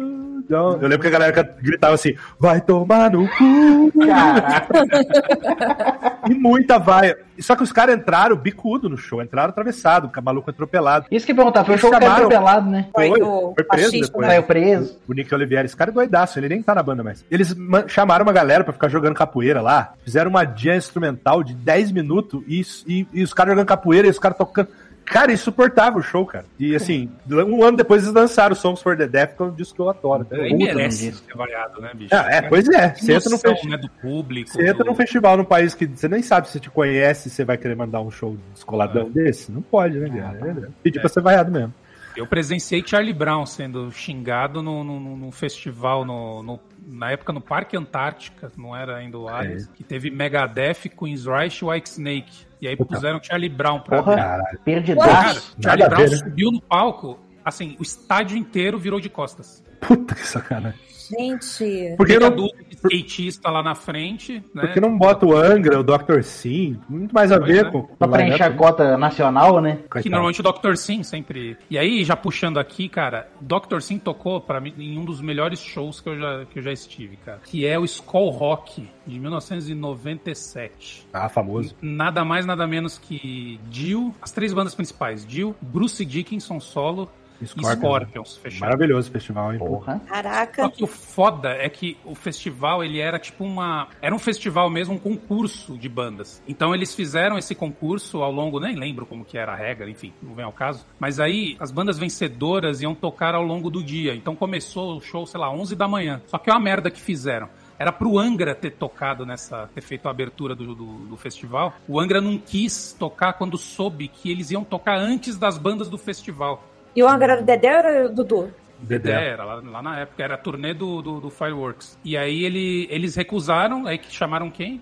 Don't-" Eu lembro que a galera gritava assim: Vai tomar no cu. E muita vai. Só que os caras entraram bicudo no show, entraram atravessado, o maluco atropelado. isso que eu perguntar, foi o show que chamaram- atropelado, né? Foi, Foi, o foi preso fascista, depois. Saiu preso. O Nick Oliveira, esse cara é doidaço, ele nem tá na banda mais. Eles ma- chamaram uma galera pra ficar jogando capoeira lá, fizeram uma jam instrumental de 10 minutos e, e- e os caras jogando capoeira e os caras tocando. Cara, insuportável o show, cara. E assim, um ano depois eles lançaram Songs for the Deaf, que é um disco que eu adoro. Aí Puta, merece ser variado, né, bicho? Ah, é, pois é. Você entra, no noção, festi- né, do público. você entra do- num festival num país que você nem sabe se te conhece, você vai querer mandar um show descoladão desse? Não pode, né, cara? Pedir pra ser vaiado mesmo. Eu presenciei Charlie Brown sendo xingado no, no, no- no festival, no, no- na época no Parque Antártica, não era ainda o Alice, que teve Megadeth, Queen's Rush e White Snake. E aí puseram Charlie Brown pra Porra, abrir. Perdidaço. Charlie Brown ver, né? subiu no palco, assim, o estádio inteiro virou de costas. Puta que sacanagem. Gente. Porque não, skatista lá na frente, né? porque não bota o Angra, o Dr. Sim, muito mais a Pois ver é. com, Pra preencher a line-up, cota nacional, né? né? Que Coitado. normalmente o Dr. Sim sempre. E aí, já puxando aqui, cara, Dr. Sim tocou pra mim em um dos melhores shows que eu já, que eu já estive, cara. Que é o Skull Rock de 1997. Ah, famoso. Nada mais, nada menos que Dio, as três bandas principais: Dio, Bruce Dickinson solo Scorpions. Scorpions, fechado. Maravilhoso o festival, hein? Porra. Só Caraca. que o foda é que o festival, ele era tipo uma... Era um festival mesmo, um concurso de bandas. Então eles fizeram esse concurso ao longo... Nem lembro como que era a regra, enfim, não vem ao caso. Mas aí, as bandas vencedoras iam tocar ao longo do dia. Então começou o show, sei lá, 11 da manhã. Só que é uma merda que fizeram. Era pro Angra ter tocado nessa... Ter feito a abertura do, do, do festival. O Angra não quis tocar quando soube que eles iam tocar antes das bandas do festival. E o Angra era o Dedé ou era o Dudu? Dedé. É, era lá, lá na época, era a turnê do, do, do Fireworks. E aí ele, eles recusaram, aí que chamaram quem?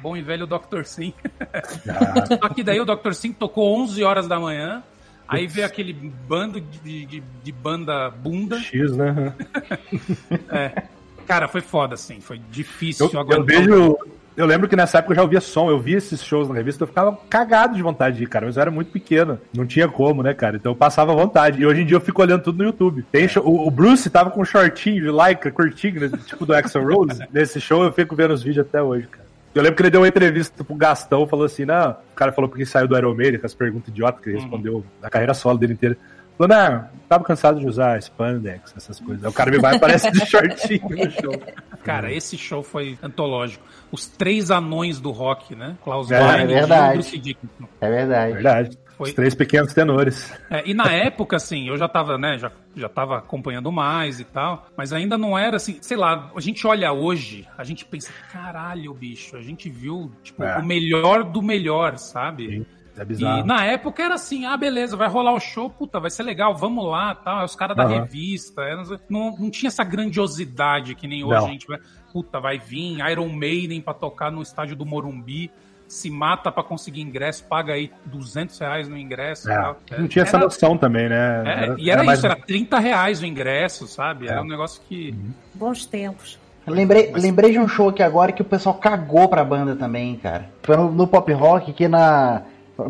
Bom e velho Dr. Sim. Só que daí o Dr. Sim tocou 11 horas da manhã, aí veio aquele bando de, de, de banda bunda. X, né? Cara, foi foda, assim, foi difícil. Eu, eu o- vejo. Eu lembro que nessa época eu já ouvia som, eu via esses shows na revista, eu ficava cagado de vontade de ir, cara, mas eu era muito pequeno, não tinha como, né, cara? Então eu passava vontade. E hoje em dia eu fico olhando tudo no YouTube. Tem show- o, o Bruce tava com um shortinho de lycra, curtinho, né, tipo do Axel Rose. Nesse show eu fico vendo os vídeos até hoje, cara. Eu lembro que ele deu uma entrevista pro Gastão, falou assim, não, o cara falou porque saiu do Iron Maiden, com as perguntas idiotas que ele respondeu na carreira solo dele inteira. Falou, não, tava cansado de usar spandex, essas coisas. Aí o cara me vai e aparece de shortinho no show. Cara, esse show foi antológico. Os três anões do rock, né? Klaus É, Meine, é verdade. Bruce Dickinson. É verdade. Verdade. Foi- Os três pequenos tenores. É, e na época, assim, eu já tava, né, já, já tava acompanhando mais e tal, mas ainda não era assim, sei lá, a gente olha hoje, a gente pensa, caralho, bicho, a gente viu, tipo, É. o melhor do melhor, sabe? É bizarro. E na época era assim, ah, beleza, vai rolar o show, puta, vai ser legal, vamos lá, tal. Os caras da Aham. revista, não, não, tinha essa grandiosidade que nem hoje Não. a gente vai, puta, vai vir Iron Maiden pra tocar no estádio do Morumbi, se mata pra conseguir ingresso, paga aí 200 reais no ingresso. É, tal. não tinha essa Era- noção também, né? é, e era, mais- isso, era 30 reais o ingresso, sabe? Era É. um negócio que. Bons tempos. Lembrei, lembrei de um show aqui agora que o pessoal cagou pra banda também, cara. Foi no, no Pop Rock que na.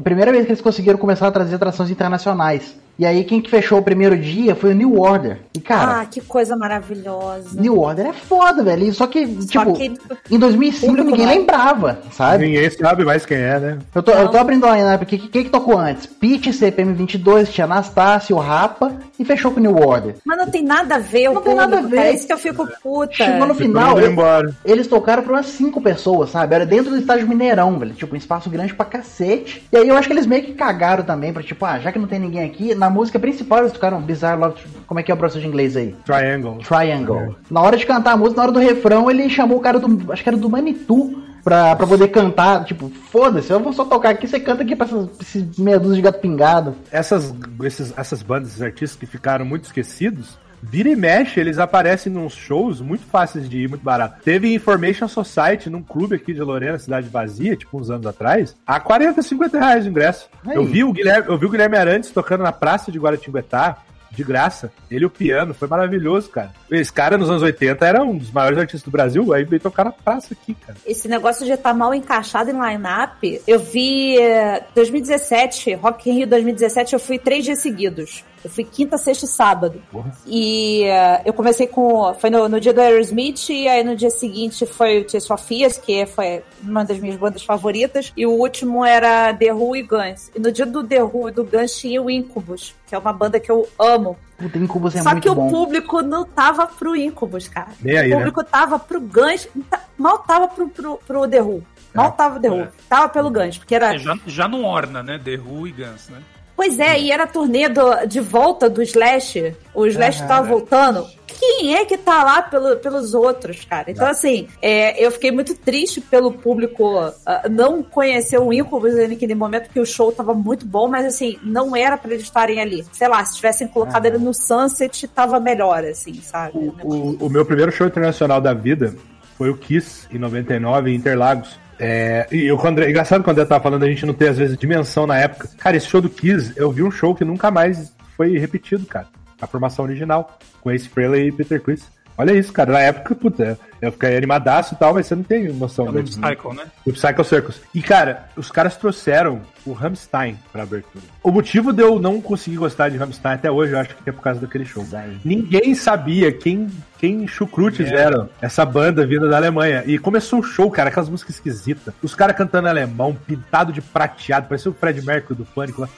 Primeira vez que eles conseguiram começar a trazer atrações internacionais. E aí quem que fechou o primeiro dia foi o New Order. E cara, ah, que coisa maravilhosa. New Order é foda, velho. Só que, Só tipo, que em 2005 público ninguém mais- lembrava, sabe? Ninguém sabe mais quem é, né? Eu tô, eu tô abrindo a lineup aqui. Quem que tocou antes? Pitch, CPM22, tinha Anastácio, Rapa e fechou com o New Order. Mas não tem nada a ver, o Não tem nada a ver. É isso que eu fico puta. Chegou no final, todo mundo ele- embora. Eles tocaram pra umas cinco pessoas, sabe? Era dentro do estádio Mineirão, velho. Tipo, um espaço grande pra cacete. E aí eu acho que eles meio que cagaram também, pra tipo, ah, já que não tem ninguém aqui, na música principal eles tocaram Bizarre Love. Como é que é o processo de inglês aí? Triangle. Triangle. Na hora de cantar a música, na hora do refrão, ele chamou o cara do. Acho que era do Manitou. Pra, pra poder cantar, tipo, foda-se, eu vou só tocar aqui, você canta aqui pra essas, esses meia dúzia de gato pingado. Essas, esses- essas bandas, esses artistas que ficaram muito esquecidos, vira e mexe, eles aparecem nos shows muito fáceis de ir, muito barato. Teve Information Society num clube aqui de Lorena, cidade vazia, tipo uns anos atrás, a 40, 50 reais o ingresso. Aí. Eu vi, o Guilherme, eu vi o Guilherme Arantes tocando na praça de Guaratinguetá, de graça. Ele e o piano, foi maravilhoso, cara. Esse cara nos anos 80 era um dos maiores artistas do Brasil, aí veio tocar na praça aqui, cara. Esse negócio de estar mal encaixado em line-up, eu vi eh, 2017, Rock in Rio 2017, eu fui três dias seguidos. Eu fui quinta, sexta e sábado. Porra. E eh, eu comecei com. Foi no, no dia do Aerosmith, e aí no dia seguinte foi o Tears for Fears, que foi uma das minhas bandas favoritas. E o último era The Who e Guns. E no dia do The Who e do Guns tinha o Incubus, que é uma banda que eu amo. Puta, Incubus é Só muito que bom. o público não tava pro Incubus, cara. Aí, o público tava pro Guns, mal tava pro, pro, pro The Who. Mal É. tava The Who. É. Tava pelo Guns, porque era... É, já, já não orna, né? The Who e Guns, né? Pois é, e era a turnê do- de volta do Slash. O Slash Aham. tava voltando. Quem é que tá lá pelo- pelos outros, cara? Então, assim, é, eu fiquei muito triste pelo público ah, não conhecer o Incubus naquele momento, porque o show tava muito bom, mas, assim, não era pra eles estarem ali. Sei lá, se tivessem colocado ele no Sunset, tava melhor, assim, sabe? O, o meu primeiro show internacional da vida foi o Kiss, em 99, em Interlagos. É, e o André, engraçado quando eu tava falando, a gente não ter às vezes dimensão na época. Cara, esse show do Kiss, eu vi um show que nunca mais foi repetido, cara. a formação original, com Ace Frehley e Peter Chris. Olha isso, cara. Na época, puta, eu fiquei animadaço e tal, mas você não tem noção É do o Psycho, né? do Psycho Circus. E, cara, os caras trouxeram o Rammstein pra abertura. O motivo de eu não conseguir gostar de Rammstein até hoje, eu acho que é por causa daquele show. Daí. Ninguém sabia quem, quem chucrutes eram essa banda vinda da Alemanha. E começou o show, cara, aquelas músicas esquisitas. Os caras cantando alemão, pintado de prateado, parecia o Fred Mercury do Pânico lá.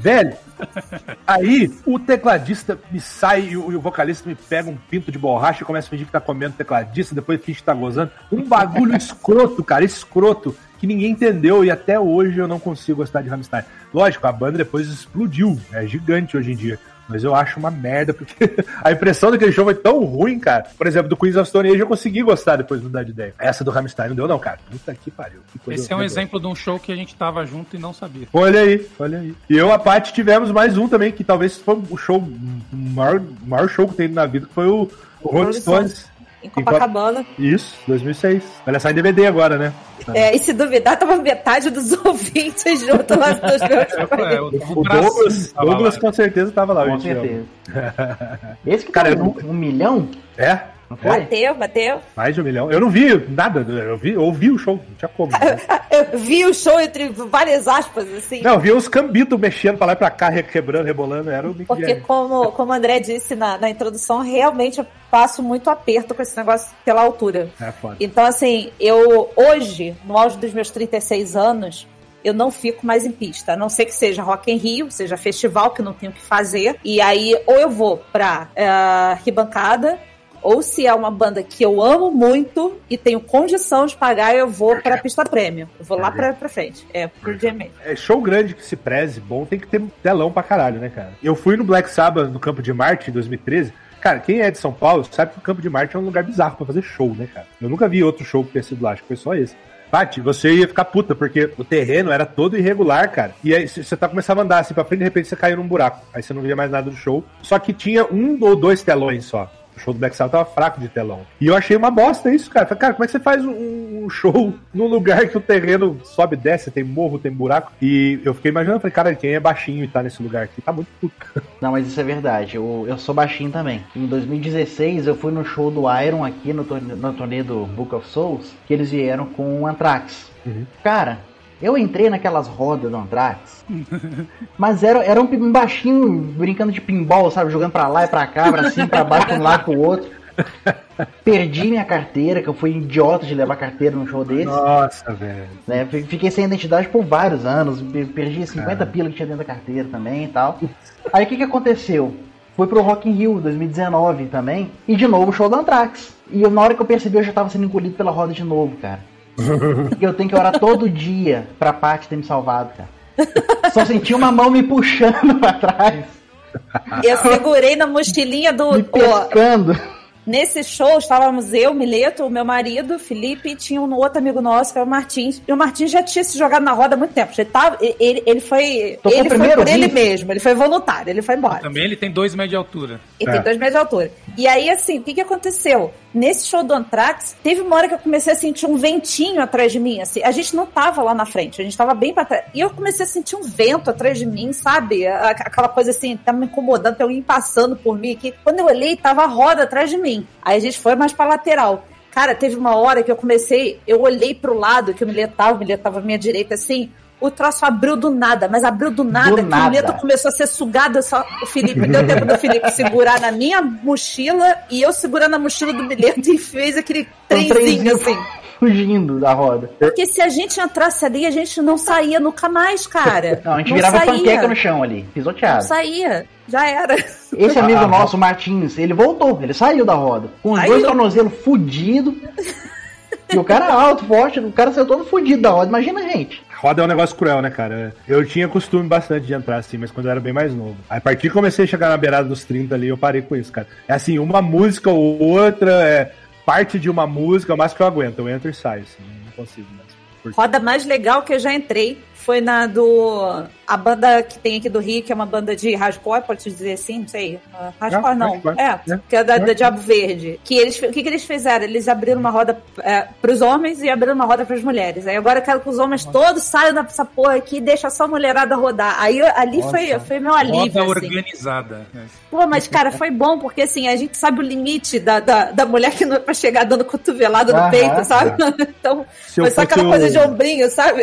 Velho, aí o tecladista me sai e o, e o vocalista me pega um pinto de borracha e começa a fingir que tá comendo tecladista, depois finge que tá gozando. Um bagulho escroto, cara, escroto, que ninguém entendeu e até hoje eu não consigo gostar de Rammstein. Lógico, a banda depois explodiu, é gigante hoje em dia. Mas eu acho uma merda, porque a impressão daquele show foi tão ruim, cara. Por exemplo, do Queens of Stone Age eu consegui gostar depois de mudar de ideia. Essa do Rammstein não deu não, cara. Puta que pariu. Que coisa Esse é um exemplo de um show que a gente tava junto e não sabia. Olha aí, olha aí. E eu, a Paty, tivemos mais um também, que talvez foi o show, o maior, maior show que tem na vida, que foi o, o Rolling Rolling Stones. Em Copacabana. Isso, 2006. Vai lançar em DVD agora, né? É, e se duvidar, tava metade dos ouvintes junto lá nos meus É, o, O bracinho Douglas, lá. Douglas com certeza tava lá. Com certeza. Esse que Cara, tá eu um, um milhão? É? Bateu, bateu. Mais de um milhão. Eu não vi nada, eu vi, eu ouvi o show, não tinha como. né? Eu vi o show entre várias aspas, assim. Não, eu vi os cambitos mexendo pra lá e pra cá, quebrando, rebolando, era o Mick Porque, como, como o André disse na, na introdução, realmente eu passo muito aperto com esse negócio pela altura. É foda. Então, assim, eu hoje, no auge dos meus 36 anos, eu não fico mais em pista. A não ser que seja Rock em Rio, seja festival, que eu não tenho o que fazer. E aí, ou eu vou pra eh, arquibancada, ou se é uma banda que eu amo muito e tenho condição de pagar, eu vou pra pista prêmio. Eu vou lá pra, pra frente. É, pro GM. É, show grande que se preze, bom, tem que ter telão pra caralho, né, cara? Eu fui no Black Sabbath no Campo de Marte em 2013. Cara, quem é de São Paulo sabe que o Campo de Marte é um lugar bizarro pra fazer show, né, cara? Eu nunca vi outro show que tenha sido lá, acho que foi só esse. Paty, você ia ficar puta, porque o terreno era todo irregular, cara. E aí você tá começando a andar assim pra frente, de repente você caiu num buraco. Aí você não via mais nada do show. Só que tinha um ou dois telões só. O show do Black Sabbath tava fraco de telão. E eu achei uma bosta isso, cara. Falei, cara, como é que você faz um, um show num lugar que o terreno sobe e desce, tem morro, tem buraco? E eu fiquei imaginando, falei, cara, quem é baixinho e tá nesse lugar aqui tá muito puto. Não, mas isso é verdade. Eu, eu sou baixinho também. Em 2016 eu fui no show do Iron aqui no, torne- no torneio do Book of Souls, que eles vieram com o Anthrax. Uhum. Cara, eu entrei naquelas rodas do Anthrax, mas era, era um baixinho brincando de pinball, sabe? Jogando pra lá e pra cá, pra cima, pra baixo, um lado pro outro. Perdi minha carteira, que eu fui idiota de levar carteira num show desse. Nossa, velho. né? Fi- Fiquei sem identidade por vários anos, pe- perdi 50 pila que tinha dentro da carteira também e tal. Aí o que, que aconteceu? Fui pro Rock in Rio 2019 também, e de novo o show do Anthrax. E eu, na hora que eu percebi, eu já tava sendo engolido pela roda de novo, cara. E eu tenho que orar todo dia pra Paty ter me salvado, cara. Só senti uma mão me puxando pra trás, Eu segurei na mochilinha do. me pescando. Nesse show estávamos eu, Mileto, o meu marido, Felipe, e tinha um outro amigo nosso, que era o Martins. E o Martins já tinha se jogado na roda há muito tempo. Já tava, ele, ele foi. Tocou ele foi por ele mesmo, ele foi voluntário, ele foi embora. Também ele tem dois metros de altura. E É. tem dois metros de altura. E aí, assim, o que, que aconteceu? Nesse show do Anthrax, teve uma hora que eu comecei a sentir um ventinho atrás de mim. Assim, a gente não tava lá na frente, a gente tava bem pra trás. E eu comecei a sentir um vento atrás de mim, sabe? Aquela coisa assim, tá me incomodando, tem alguém passando por mim aqui. Quando eu olhei, tava a roda atrás de mim. Aí a gente foi mais pra lateral. Cara, teve uma hora que eu comecei, eu olhei pro lado que o Mileto tava, o Mileto tava à minha direita assim. O troço abriu do nada, mas abriu do nada, que nada. o Mileto começou a ser sugado. Só, o Felipe deu tempo do Felipe segurar na minha mochila e eu segurando a mochila do Mileto e fez aquele Um trenzinho assim. fugindo da roda. Porque se a gente entrasse ali, a gente não saía nunca mais, cara. Não, a gente virava saía. panqueca no chão ali, Não pisoteado. saía. Já era. Esse amigo Ah, nosso, Martins, ele voltou, ele saiu da roda. Com os Saiu. dois tornozelos fudidos. E o cara alto, forte, o cara saiu todo fudido da roda. Imagina a gente. Roda é um negócio cruel, né, cara? Eu tinha costume bastante de entrar assim, mas quando eu era bem mais novo. Aí, a partir que comecei a chegar na beirada dos 30 ali, eu parei com isso, cara. É assim, uma música ou outra, é parte de uma música, mas que eu aguento. Eu entro e saio, assim, não consigo mais. Roda mais legal que eu já entrei foi na do a banda que tem aqui do Rio, que é uma banda de hardcore, pode dizer assim, não sei. Uh, hardcore não. hardcore. É, É. que é da, da Diabo Verde. Que eles, o que, que eles fizeram? Eles abriram uma roda é, pros homens e abriram uma roda pras mulheres. Aí agora eu quero que os homens todos saiam dessa porra aqui e deixem só a mulherada rodar. Aí ali foi, foi meu alívio. Roda assim. organizada. Pô, mas cara, foi bom, porque assim, a gente sabe o limite da, da, da mulher que não é pra chegar dando cotovelada no Aham, peito, sabe? Então, Se eu foi só aquela o- coisa de ombrinho, sabe?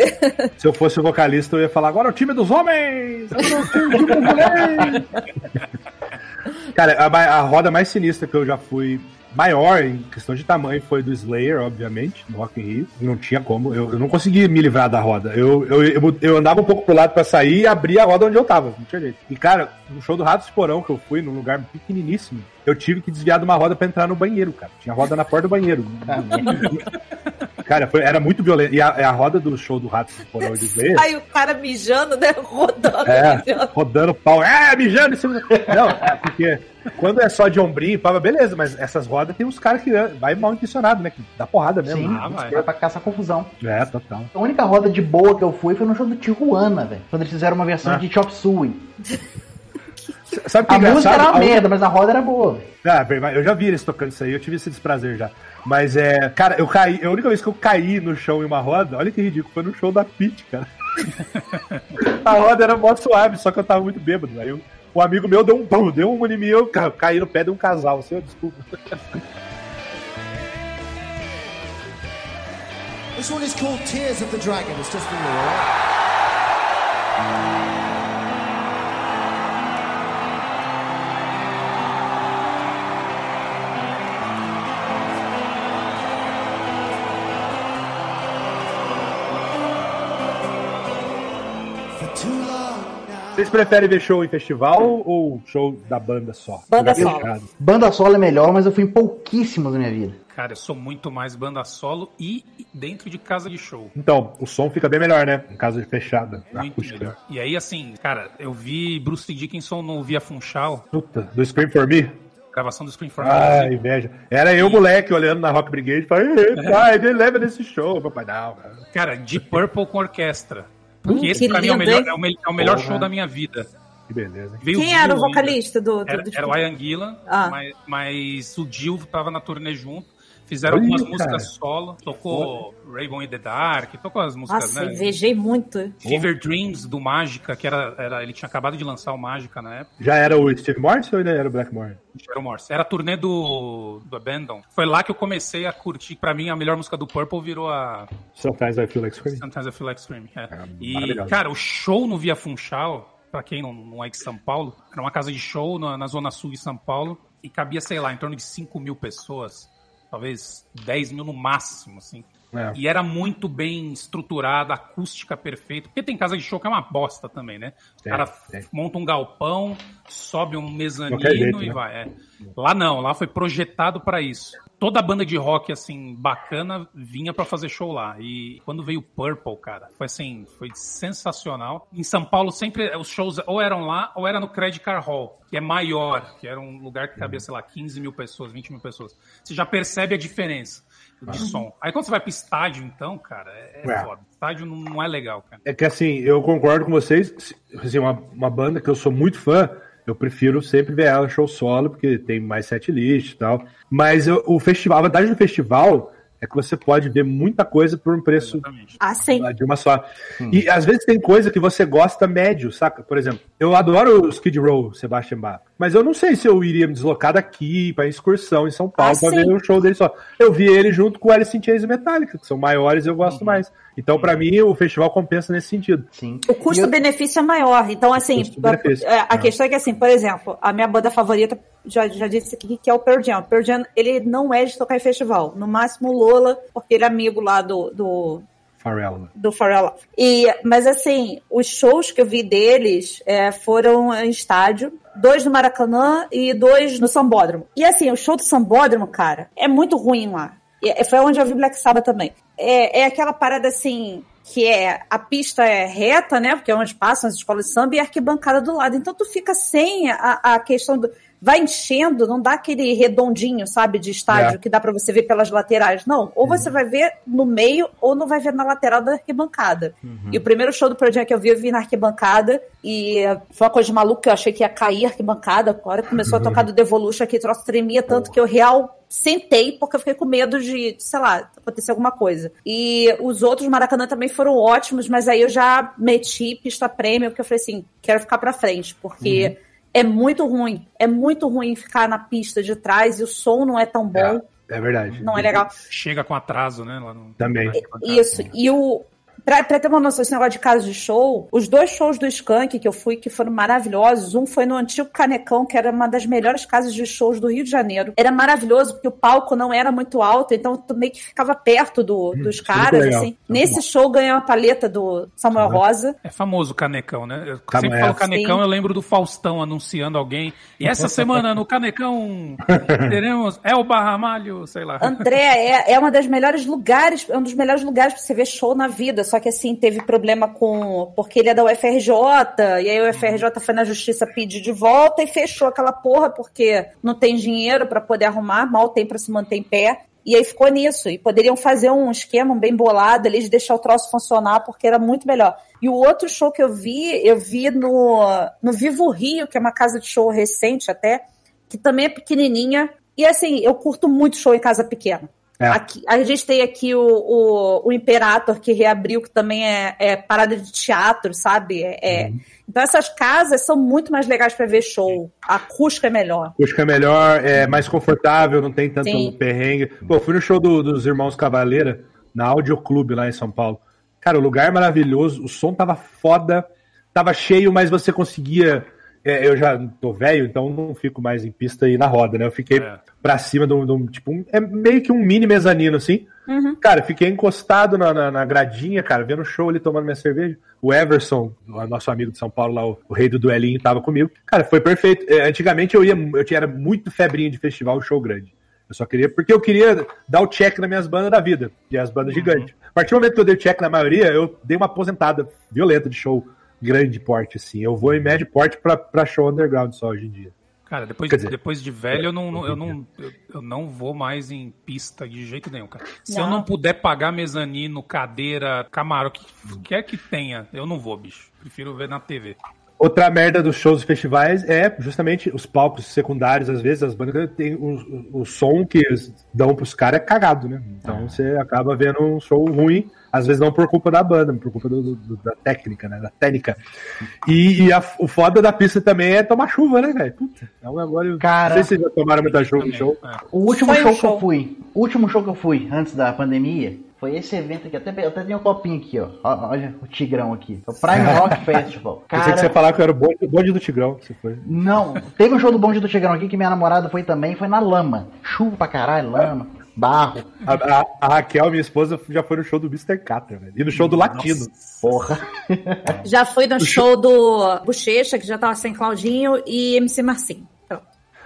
Se eu fosse o vocalista, eu ia falar, agora é o time dos homens! Agora é o time! Cara, a, a roda mais sinistra que eu já fui maior em questão de tamanho foi do Slayer, obviamente, no Rock in Rio. Não tinha como, eu, eu não conseguia me livrar da roda. Eu, eu, eu, eu andava um pouco pro lado pra sair e abria a roda onde eu tava, não tinha jeito. E cara, no show do Ratos Porão que eu fui, num lugar pequeniníssimo, eu tive que desviar de uma roda pra entrar no banheiro, cara. Tinha roda na porta do banheiro. Cara, foi- era muito violento. E a, a roda do show do Ratos Porão e do Slayer... Aí o cara mijando, né? Rodando, É, mijando. rodando pau. É, mijando em cima. Não, é porque quando é só de ombrinho, pá, beleza, mas essas rodas tem uns caras que ah, vai mal intencionado, né? Que dá porrada mesmo. Sim, Ah, vai. foi pra caçar confusão. É, total. A única roda de boa que eu fui foi no show do Tijuana, velho. Quando eles fizeram uma versão Ah. de Chop Suey. Sabe o que A é música engraçado? era uma A un- merda, mas a roda era boa. Ah, eu já vi eles tocando isso aí, eu tive esse desprazer já. Mas é. Cara, eu caí. A única vez que eu caí no chão em uma roda, olha que ridículo, foi no show da Pit, cara. a roda era mó suave, só que eu tava muito bêbado. Aí eu- um amigo meu deu um pão, deu um em mim, eu ca- caí no pé de um casal. Assim, ó, desculpa. This one is called Tears of the Dragon. It's just for Vocês preferem ver show em festival ou show da banda só? Banda solo. fechado. Banda solo é melhor, mas eu fui em pouquíssimos na minha vida. Cara, eu sou muito mais banda solo e dentro de casa de show. Então, o som fica bem melhor, né? Em casa de fechada. Muito acústica. melhor. E aí, assim, cara, eu vi Bruce Dickinson no Via Funchal, Puta, do Scream for Me? gravação do Screen for Ah, Me. inveja. Era eu, moleque, olhando na Rock Brigade e falei, "Ei, pai, me leva nesse show, papai. Não, cara. Cara, de Purple com orquestra. Porque Hum, esse que pra mim é o melhor, hein? é o, me- é o melhor show da minha vida. Que beleza. Veio Quem era o vocalista do. do, Era, do- era o Ian Gillan, Ah. mas, mas o Dio tava na turnê junto. Fizeram Olha, algumas cara. músicas solo. Tocou Rainbow in the Dark, tocou as músicas, Nossa, né? invejei muito. Fever Dreams do Mágica, que era, era. Ele tinha acabado de lançar o Mágica na época. Já era o Steve Morse ou ainda era o Blackmore? Era o Morse. Era a turnê do, do Abandon. Foi lá que eu comecei a curtir. Pra mim, a melhor música do Purple virou a Sometimes I Feel Like Screaming. Sometimes I Feel Like Screaming. É. e, maravilhosa. cara, o show no Via Funchal, pra quem não, não é de São Paulo, era uma casa de show na, na zona sul de São Paulo e cabia, sei lá, em torno de 5 mil pessoas. Talvez 10 mil no máximo, assim. É. E era muito bem estruturada, acústica perfeita. Porque tem casa de show que é uma bosta também, né? O Tem, cara tem. monta um galpão, sobe um mezanino jeito, e né? vai. é. Lá não, lá foi projetado pra isso. Toda banda de rock, assim, bacana, vinha pra fazer show lá. E quando veio o Purple, cara, foi assim, foi sensacional. Em São Paulo, sempre os shows ou eram lá ou era no Credit Car Hall, que é maior, que era um lugar que cabia, sei lá, 15 mil pessoas, 20 mil pessoas. Você já percebe a diferença de som. Aí quando você vai pro estádio, então, cara, é, é foda. Estádio não, não é legal, cara. É que assim, eu concordo com vocês. se- Assim, uma, uma banda que eu sou muito fã, eu prefiro sempre ver ela show solo, porque tem mais set list e tal. Mas eu- o festival, a vantagem do festival é que você pode ver muita coisa por um preço Exatamente. Ah, sim. de uma só. E às vezes tem coisa que você gosta médio, saca? Por exemplo, eu adoro o Skid Row, Sebastian Bach, mas eu não sei se eu iria me deslocar daqui pra excursão em São Paulo Ah, pra sim. ver o show dele só. Eu vi ele junto com o Alice in Chains e Metallica, que são maiores e eu gosto mais. Então, pra mim, o festival compensa nesse sentido. Sim. O custo-benefício é maior. Então, assim, Custo-benefício, a, a é. questão é que, assim, por exemplo, a minha banda favorita, já, já disse aqui, que é o Pearl Jam. O Pearl Jam, ele não é de tocar em festival. No máximo, o Lola, porque ele é amigo lá do, do, Pharrell. né? do Pharrell. E, mas assim, os shows que eu vi deles é, foram em estádio, dois no Maracanã e dois no Sambódromo. E assim, o show do Sambódromo, cara, é muito ruim lá. E foi onde eu vi Black Sabbath também. É, é aquela parada assim, que é a pista é reta, né? Porque é onde passam as escolas de samba e a arquibancada do lado. Então tu fica sem a, a questão do, vai enchendo, não dá aquele redondinho, sabe, de estádio É. que dá pra você ver pelas laterais. Não, ou você vai ver no meio ou não vai ver na lateral da arquibancada. E o primeiro show do Project que eu vi, eu vi na arquibancada e foi uma coisa de maluco que eu achei que ia cair a arquibancada. A hora que começou a tocar do Devolution aqui, o troço tremia tanto que eu real sentei porque eu fiquei com medo de, sei lá, acontecer alguma coisa. E os outros Maracanã também foram ótimos, mas aí eu já meti pista prêmio porque eu falei assim, quero ficar pra frente, porque é muito ruim, é muito ruim ficar na pista de trás e o som não é tão bom, É verdade. não é legal. Chega com atraso, né? Lá no... Também. Isso, e o. Pra, pra ter uma noção desse negócio de casa de show, os dois shows do Skank que eu fui, que foram maravilhosos, um foi no antigo Canecão, que era uma das melhores casas de shows do Rio de Janeiro. Era maravilhoso, porque o palco não era muito alto, então tu meio que ficava perto do, dos caras, legal. assim. Nesse show ganhou a paleta do Samuel Rosa. É famoso o Canecão, né? Eu Tá, sempre é. falo Canecão, Sim. eu lembro do Faustão anunciando alguém. E essa semana no Canecão teremos Elba Ramalho, sei lá. André é, é uma das melhores lugares, é um dos melhores lugares pra você ver show na vida. Só que assim, teve problema com. Porque ele é da UFRJ, e aí o UFRJ foi na justiça pedir de volta e fechou aquela porra, porque não tem dinheiro pra poder arrumar, mal tem pra se manter em pé. E aí ficou nisso. E poderiam fazer um esquema bem bolado ali de deixar o troço funcionar, porque era muito melhor. E o outro show que eu vi, eu vi no, no Vivo Rio, que é uma casa de show recente até, que também é pequenininha. E assim, eu curto muito show em casa pequena. É. Aqui, a gente tem aqui o, o, o Imperator, que reabriu, que também é, é parada de teatro, sabe? É, é- Então essas casas são muito mais legais para ver show. A acústica é melhor. Acho que é melhor, é mais confortável, não tem tanto Sim. perrengue. Pô, fui no show do- dos Irmãos Cavaleira, na Audio Clube lá em São Paulo. Cara, o lugar é maravilhoso, o som tava foda, tava cheio, mas você conseguia. É, eu já tô velho, então não fico mais em pista e na roda, né? Eu fiquei É. pra cima de um, de um- tipo, um- é meio que um mini mezanino, assim. Cara, fiquei encostado na, na, na gradinha, cara, vendo o show ali, tomando minha cerveja. O Everson, o nosso amigo de São Paulo lá, o, o rei do duelinho, tava comigo. Cara, foi perfeito. É, antigamente eu ia, eu tinha era muito febrinho de festival, show grande. Eu só queria, porque eu queria dar o check nas minhas bandas da vida, e as bandas gigantes. A partir do momento que eu dei o check na maioria, eu dei uma aposentada violenta de show grande porte, assim. Eu vou em médio porte pra, pra show underground só hoje em dia. Cara, depois, dizer- depois de velho, eu não, não- eu, não, eu, eu não vou mais em pista de jeito nenhum, cara. Se eu Não. não puder pagar mezanino, cadeira, camarote, o que quer que tenha, eu não vou, bicho. Prefiro ver na TV. Outra merda dos shows e festivais é justamente os palcos secundários, às vezes, as bandas têm o, o, o som que eles dão pros caras é cagado, né? Então você acaba vendo um show ruim, às vezes não por culpa da banda, por culpa do- do- da técnica, né? Da técnica. E, e a- o foda da pista também é tomar chuva, né, velho? Puta, então agora. Cara. Não sei se já tomaram muita chuva no show. é. O último um show que show. eu fui, o último show que eu fui antes da pandemia, foi esse evento aqui. Até, eu até tenho um copinho aqui, ó. Olha o Tigrão aqui. O Prime Rock Festival. Eu sei que você ia Cara, falar que eu era o bonde, o bonde do Tigrão. que Você foi. não. Teve um show do Bonde do Tigrão aqui que minha namorada foi também. Foi na lama. Chuva pra caralho, lama, barro. A, a- a Raquel, minha esposa, já foi no show do Mr. Catra, velho. E no show do Latino. Porra. Já foi no show do Bochecha, que já tava sem Claudinho, e MC Marcinho.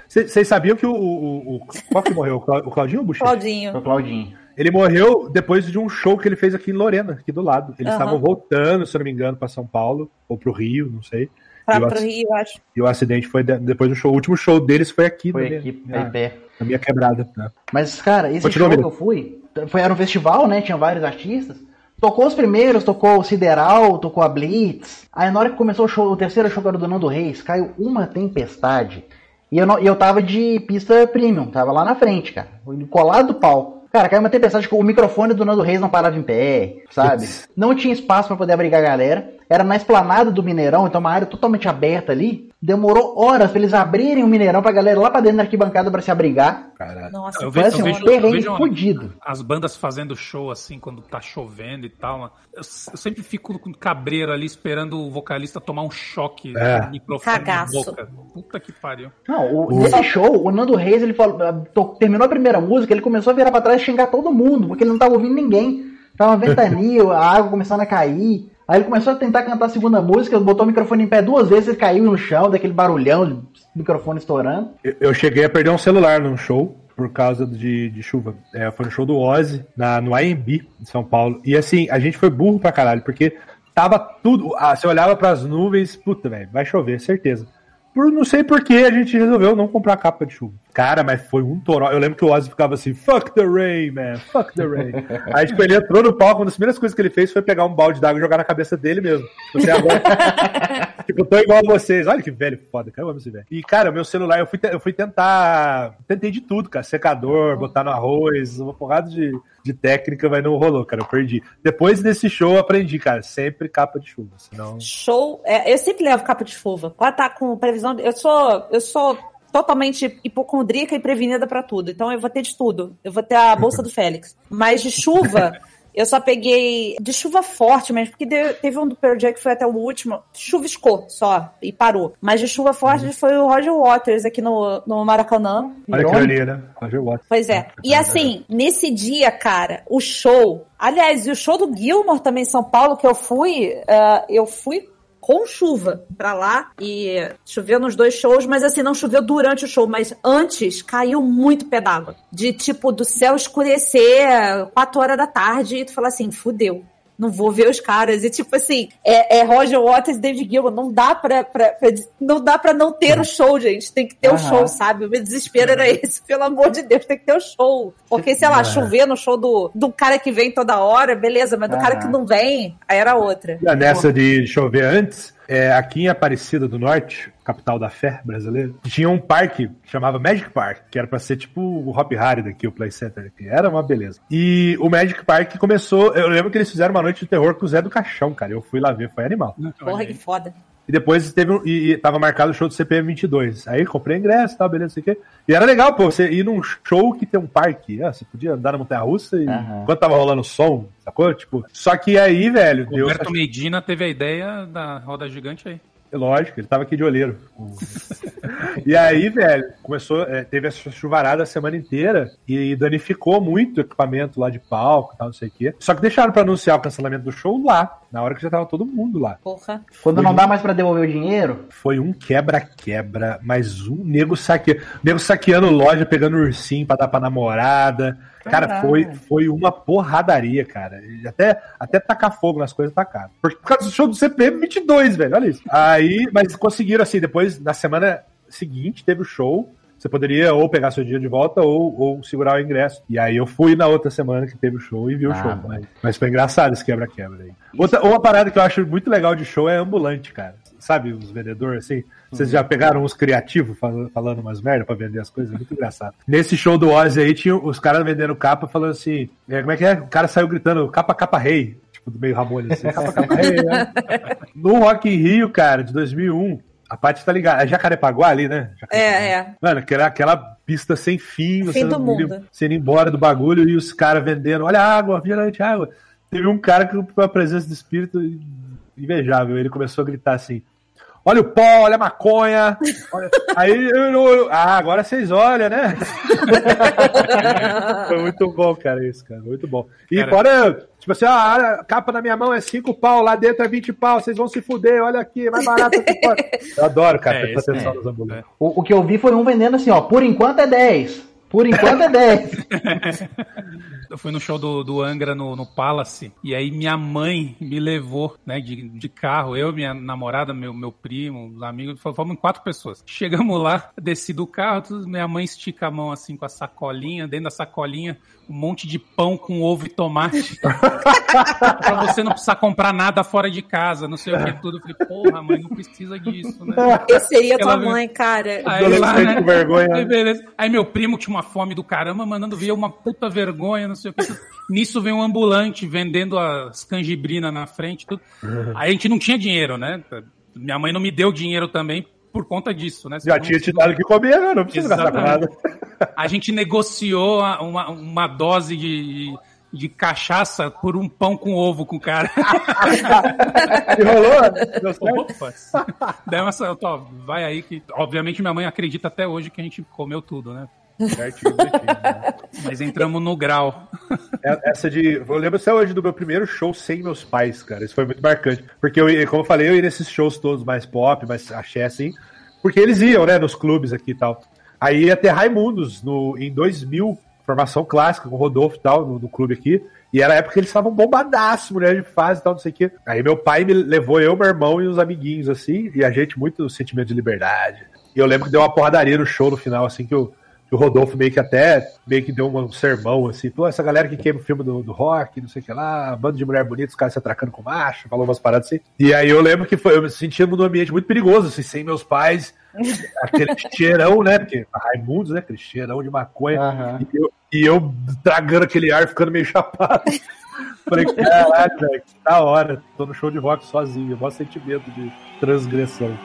Vocês sabiam que o, o, o- Qual que morreu? O Clau- o Claudinho ou o Buchecha? Claudinho. Foi o Claudinho. Ele morreu depois de um show que ele fez aqui em Lorena, aqui do lado. Eles estavam voltando, se eu não me engano, para São Paulo, ou pro Rio, não sei. Pra, E o Rio, eu acho. E o acidente foi de- depois do show. O último show deles foi aqui, Foi na, aqui, aí perto. na minha quebrada. né? Mas, cara, esse Continua, show que eu fui, foi, era um festival, né? Tinha vários artistas. Tocou os primeiros, tocou o Sideral, tocou a Blitz. Aí na hora que começou o show, o terceiro show que era do Nando Reis, caiu uma tempestade. E eu, não, e eu tava de pista premium, tava lá na frente, cara. Colado do palco. Cara, caiu uma tempestade que o microfone do Nando Reis não parava em pé, sabe? Não tinha espaço pra poder abrigar a galera. Era na esplanada do Mineirão, então uma área totalmente aberta ali. Demorou horas pra eles abrirem o Mineirão pra galera lá pra dentro da arquibancada pra se abrigar. Caralho. Nossa, Eu vejo- assim, eu um vejo- perrengue uma- fudido. as bandas fazendo show assim quando tá chovendo e tal. mano. Eu, eu sempre fico com cabreiro ali esperando o vocalista tomar um choque É. no microfone Cagaço. na boca. Puta que pariu. Não, o, nesse show, o Nando Reis, ele falou, to- terminou a primeira música, ele começou a virar pra trás e xingar todo mundo, porque ele não tava ouvindo ninguém. Tava uma ventania, a água começando a cair. Aí ele começou a tentar cantar a segunda música, botou o microfone em pé duas vezes, ele caiu no chão, daquele barulhão, microfone estourando. Eu, eu cheguei a perder um celular num show por causa de, de chuva. É, foi no show do Ozzy, na, no AMB, em São Paulo. E assim, a gente foi burro pra caralho, porque tava tudo. Ah, você olhava pras nuvens, puta, velho, vai chover, certeza. por não sei por que a gente resolveu não comprar capa de chuva. Cara, mas foi um toró. Eu lembro que o Ozzy ficava assim, fuck the rain, man, fuck the rain. Aí, tipo, ele entrou no palco, uma das primeiras coisas que ele fez foi pegar um balde d'água e jogar na cabeça dele mesmo. Tipo, assim, agora... tipo, tô igual a vocês. Olha que velho foda, cara, eu amo esse velho. E, cara, o meu celular, eu fui, eu fui tentar... Tentei de tudo, cara. Secador, botar no arroz, uma porrada de, de técnica, mas não rolou, cara, eu perdi. Depois desse show, eu aprendi, cara, sempre capa de chuva, senão... Show. é, eu sempre levo capa de chuva. Pode estar com previsão. Eu sou, eu sou totalmente hipocondríaca e prevenida pra tudo. Então eu vou ter de tudo. Eu vou ter a bolsa do Félix. Mas de chuva. Eu só peguei de chuva forte mesmo, porque deu- teve um do Pearl Jam que foi até o último, chuviscou só e parou. Mas de chuva forte foi o Roger Waters aqui no, no Maracanã. Olha que ali, né? Roger Waters. Pois é. E assim, nesse dia, cara, o show. Aliás, e o show do Gilmore também em São Paulo, que eu fui, ah, eu fui com chuva pra lá e choveu nos dois shows, mas assim, não choveu durante o show, mas antes caiu muito pé d'água. De tipo, do céu escurecer quatro horas da tarde e tu falar assim, fudeu. Não vou ver os caras. E tipo assim, é, é Roger Waters e David Gilmour. Não dá pra, pra- pra- não dá pra não ter o show, gente. Tem que ter o Aham. show, sabe? O meu desespero era esse. Pelo amor de Deus, tem que ter o show. Porque, sei lá, chover no show do, do cara que vem toda hora, beleza. Mas do cara que não vem, aí era outra. E Nessa de chover antes, é, aqui em Aparecida do Norte, capital da fé brasileira, tinha um parque que chamava Magic Park, que era pra ser tipo o Hop Harry daqui, o Play Center aqui. Era uma beleza. E o Magic Park começou. Eu lembro que eles fizeram uma noite de terror com o Zé do Caixão, cara. Eu fui lá ver, foi animal. Porra, que foda. E depois teve um, e, e tava marcado o show do CPM 22. Aí comprei ingresso e tal, beleza, não sei o quê. E era legal, pô, você ir num show que tem um parque. Ah, você podia andar na montanha russa e Aham. enquanto tava rolando som, sacou? Tipo, só que aí, velho, Deus. Roberto Medina teve a ideia da roda gigante aí. Lógico, ele tava aqui de olheiro. e aí, velho, começou, é, teve essa chuvarada a semana inteira e danificou muito o equipamento lá de palco e tal, não sei o quê. Só que deixaram pra anunciar o cancelamento do show lá, na hora que já tava todo mundo lá. Porra. Quando não dá mais pra devolver o dinheiro, Foi um quebra-quebra, mas um nego saque... nego saqueando loja, pegando ursinho pra dar pra namorada. Cara, foi, foi uma porradaria, cara. Até, até tacar fogo nas coisas tacaram. Por, por causa do show do CPM 22, velho. Olha isso. Aí, mas conseguiram, assim, depois, na semana seguinte, teve o show. Você poderia ou pegar seu dia de volta ou, ou segurar o ingresso. E aí eu fui na outra semana que teve o show e vi o Ah, show. bom. Mas, mas foi engraçado esse quebra-quebra aí. Outra, uma parada que eu acho muito legal de show é ambulante, cara. Sabe, os vendedores assim? Vocês já pegaram uns criativos fal- falando umas merda pra vender as coisas? É muito engraçado. Nesse show do Ozzy aí, tinha os caras vendendo capa falando assim: é, como é que é? O cara saiu gritando capa, capa, rei. Tipo, do meio Ramones assim: capa, capa, rei. né? No Rock in Rio, cara, de 2001, a Paty tá ligada. É Jacarepaguá ali, né? Jacarepaguá. É, é. Mano, aquela, aquela pista sem fim, você do mundo. indo embora do bagulho e os caras vendendo, olha a água, virante água. Teve um cara que com a presença de espírito invejável, ele começou a gritar assim: Olha o pó, olha a maconha. olha-" Aí eu, eu- ah, agora vocês olham, né? Foi muito bom, cara, isso, cara. Muito bom. E Cara- fora, tipo assim, ah, a capa na minha mão é 5 pau, lá dentro é 20 pau, vocês vão se fuder, olha aqui, é mais barato que pode. Eu adoro, cara, É, prestar atenção é. nos ambulantes. o, o que eu vi foi um vendendo assim, ó, por enquanto é 10. Por enquanto é 10. Eu fui no show do, do Angra no, no Palace, e aí minha mãe me levou, né, de, de carro, eu, minha namorada, meu, meu primo, os amigos, fomos quatro pessoas. Chegamos lá, desci do carro, minha mãe estica a mão assim com a sacolinha, dentro da sacolinha, um monte de pão com ovo e tomate. pra você não precisar comprar nada fora de casa, não sei o que tudo. Eu falei, porra, mãe, não precisa disso, né? Eu seria tua Ela- mãe, cara. Aí, lá, né? com vergonha. Aí, beleza. Aí meu primo tinha uma fome do caramba, mandando ver uma puta vergonha, não sei o que. Nisso vem um ambulante vendendo as canjibrinas na frente. Tudo. Aí a gente não tinha dinheiro, né? Minha mãe não me deu dinheiro também por conta disso, né? Já tinha te dado que comer, né? Não precisa gastar com nada. A gente negociou uma, uma dose de, de cachaça por um pão com ovo com o cara. E rolou? Opa! Ó, vai aí que. Obviamente minha mãe acredita até hoje que a gente comeu tudo, né? Certinho, né? Mas entramos no grau. É- Essa de. Eu lembro até hoje do meu primeiro show sem meus pais, cara. Isso foi muito marcante. Porque, eu, ia- como eu falei, eu ia nesses shows todos mais pop, mais axé, assim. Porque eles iam, né, nos clubes aqui e tal. Aí ia ter Raimundos no, em 2000, formação clássica, com o Rodolfo e tal, no, no clube aqui. E era a época que eles estavam bombadaço, mulher de fase e tal, não sei o quê. Aí meu pai me levou eu, meu irmão e os amiguinhos, assim, e a gente muito sentimento de liberdade. E eu lembro que deu uma porradaria no show no final, assim, que que o Rodolfo meio que até meio que deu um sermão, assim, pô, essa galera que queima o filme do, do rock, não sei o que lá, bando de mulher bonita, os caras se atracando com macho, falou umas paradas assim. E aí eu lembro que foi, eu me sentia num ambiente muito perigoso, assim, sem meus pais, aquele cheirão, né? Porque Raimundos, né? Aquele cheirão de maconha. Aham. E, eu, e eu tragando aquele ar, ficando meio chapado. Falei, caralho, velho, que da hora. Tô no show de rock sozinho, maior sentimento de transgressão.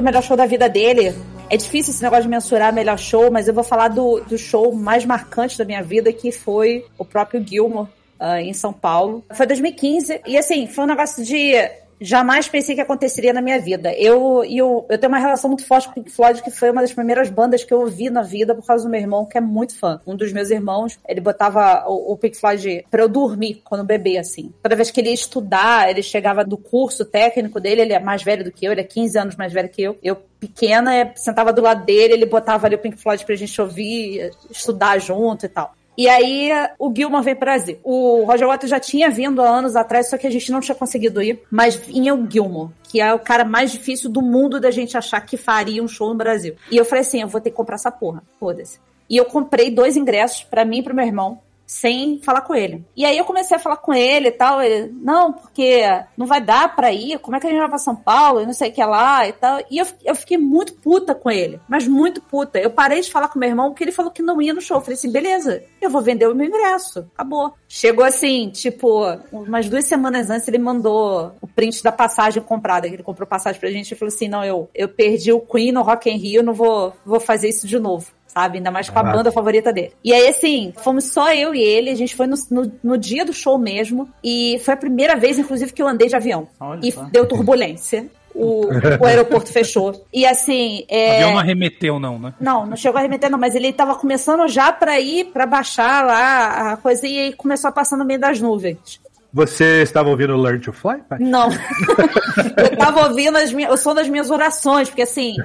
Do melhor show da vida dele. É difícil esse negócio de mensurar melhor show, mas eu vou falar do, do show mais marcante da minha vida, que foi o próprio Gilmore, ah, em São Paulo. Foi 2015, e assim, foi um negócio de. Jamais pensei que aconteceria na minha vida. Eu, eu, eu tenho uma relação muito forte com o Pink Floyd, que foi uma das primeiras bandas que eu ouvi na vida por causa do meu irmão, que é muito fã. Um dos meus irmãos, ele botava o, o Pink Floyd pra eu dormir quando bebê, assim. Toda vez que ele ia estudar, ele chegava do curso técnico dele, ele é mais velho do que eu, ele é 15 anos mais velho que eu. Eu, pequena, eh, sentava do lado dele, ele botava ali o Pink Floyd pra gente ouvir, estudar junto e tal. E aí o Gilman veio pro Brasil. O Roger Waters já tinha vindo há anos atrás, só que a gente não tinha conseguido ir. Mas vinha o Gilmore, que é o cara mais difícil do mundo da gente achar que faria um show no Brasil. E eu falei assim, eu vou ter que comprar essa porra. Foda-se. E eu comprei dois ingressos pra mim e pro meu irmão. Sem falar com ele. E aí eu comecei a falar com ele e tal. Ele, não, porque não vai dar pra ir. Como é que a gente vai pra São Paulo? E não sei o que lá e tal. E eu, eu fiquei muito puta com ele. Mas muito puta. Eu parei de falar com meu irmão porque ele falou que não ia no show. Eu falei assim, beleza, eu vou vender o meu ingresso. Acabou. Chegou assim, tipo, umas duas semanas antes ele mandou o print da passagem comprada. que Ele comprou passagem pra gente e falou assim, não, eu, eu perdi o Queen no Rock in Rio, não vou, vou fazer isso de novo sabe? Ainda mais com a banda favorita dele. E aí, assim, fomos só eu e ele, a gente foi no, no, no dia do show mesmo, e foi a primeira vez, inclusive, que eu andei de avião. Olha e só. deu turbulência. O, o aeroporto fechou. E assim, O é... avião não arremeteu, não, né? Não, não chegou a arremeter, não, mas ele tava começando já pra ir, pra baixar lá a coisa, e aí começou a passar no meio das nuvens. Você estava ouvindo Learn to Fly? pai? Não. eu tava ouvindo as minhas, o som das minhas orações, porque assim,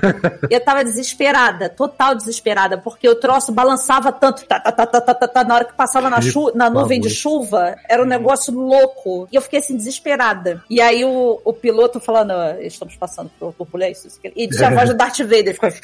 eu tava desesperada, total desesperada, porque o troço balançava tanto, tá, tá, tá, tá, tá, tá, tá, na hora que passava na, chu na nuvem de chuva, era um negócio louco. E eu fiquei assim, desesperada. E aí o, o piloto falando, "Ah, estamos passando por turbulência, isso, aquilo." e tinha a voz do Darth Vader, ficou...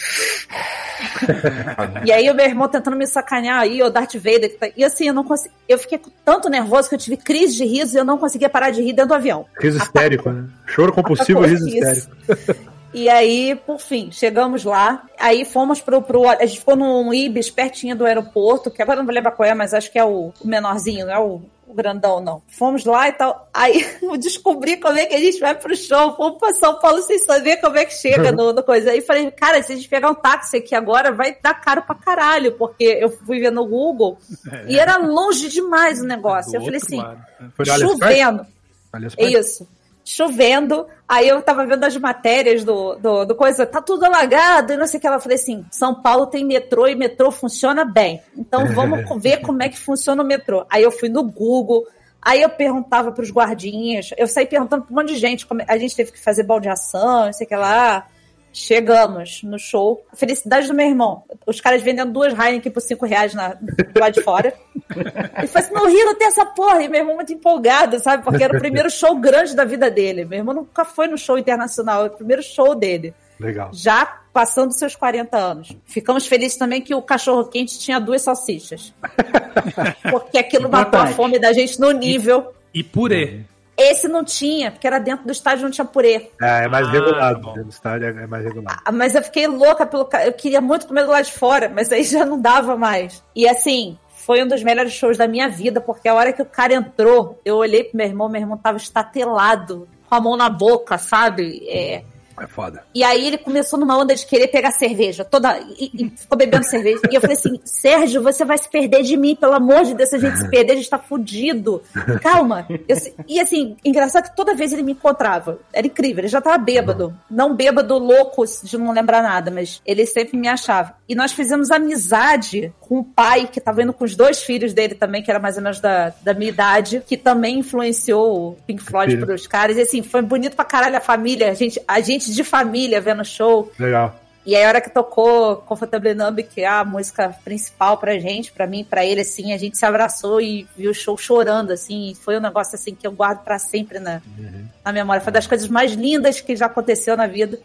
E aí o meu irmão tentando me sacanear aí, o Darth Vader. E assim, eu não consegui. Eu fiquei tanto nervoso que eu tive crise de riso e eu não conseguia parar de rir dentro do avião. Riso histérico, né? Choro compulsivo e riso histérico. E aí, por fim, chegamos lá. Aí fomos pro, pro. A gente ficou num Ibis pertinho do aeroporto, que agora não vou lembrar qual é, mas acho que é o, menorzinho, é o grandão, não. Fomos lá e tal. Aí eu descobri como é que a gente vai pro show. Fomos pra São Paulo sem saber como é que chega no, no coisa. Aí falei, cara, se a gente pegar um táxi aqui agora, vai dar caro pra caralho, porque eu fui ver no Google e era longe demais o negócio. Do eu falei assim, lado. Chovendo. AliExpress? Isso. Chovendo. Aí eu tava vendo as matérias do, do, do coisa, tá tudo alagado e não sei o que. Ela falei assim: São Paulo tem metrô e metrô funciona bem. Então vamos ver como é que funciona o metrô. Aí eu fui no Google. Aí eu perguntava pros guardinhas, eu saí perguntando pra um monte de gente, como- a gente teve que fazer baldeação, não sei o que lá. Chegamos no show. Felicidade do meu irmão. Os caras vendendo duas Heineken por cinco reais na, lá de fora. Ele falou assim: no Rio não tem essa porra. E meu irmão muito empolgado, sabe? Porque era o primeiro show grande da vida dele. Meu irmão nunca foi no show internacional, é o primeiro show dele. Legal. Já passando seus 40 anos. Ficamos felizes também que o cachorro quente tinha duas salsichas. Porque aquilo matou a fome da gente no nível. E purê. Esse não tinha, porque era dentro do estádio não tinha purê. É, é mais Ah, regulado. tá bom. No estádio é mais regulado. Ah, Mas eu fiquei louca pelo. Eu queria muito comer do lado de fora, mas aí já não dava mais. E assim, foi um dos melhores shows da minha vida, porque a hora que o cara entrou, eu olhei pro meu irmão, meu irmão tava estatelado, com a mão na boca, sabe? É, É foda. E aí ele começou numa onda de querer pegar cerveja, toda e, e ficou bebendo cerveja. E eu falei assim: Sérgio, você vai se perder de mim, pelo amor de Deus, se a gente se perder, a gente tá fudido. Calma. Eu, e assim, engraçado que toda vez ele me encontrava. Era incrível, ele já tava bêbado. Não bêbado, louco, de não lembrar nada, mas ele sempre me achava. E nós fizemos amizade com o pai, que tava indo com os dois filhos dele também, que era mais ou menos da, da minha idade, que também influenciou o Pink Floyd Filho. pros caras. E assim, foi bonito pra caralho a família, a gente, a gente de família vendo o show. Legal. E aí, a hora que tocou Comfortable Numb, que é a música principal pra gente, pra mim, pra ele, assim, a gente se abraçou e viu o show chorando, assim. Foi um negócio, assim, que eu guardo pra sempre na, na memória. Foi das coisas mais lindas que já aconteceu na vida.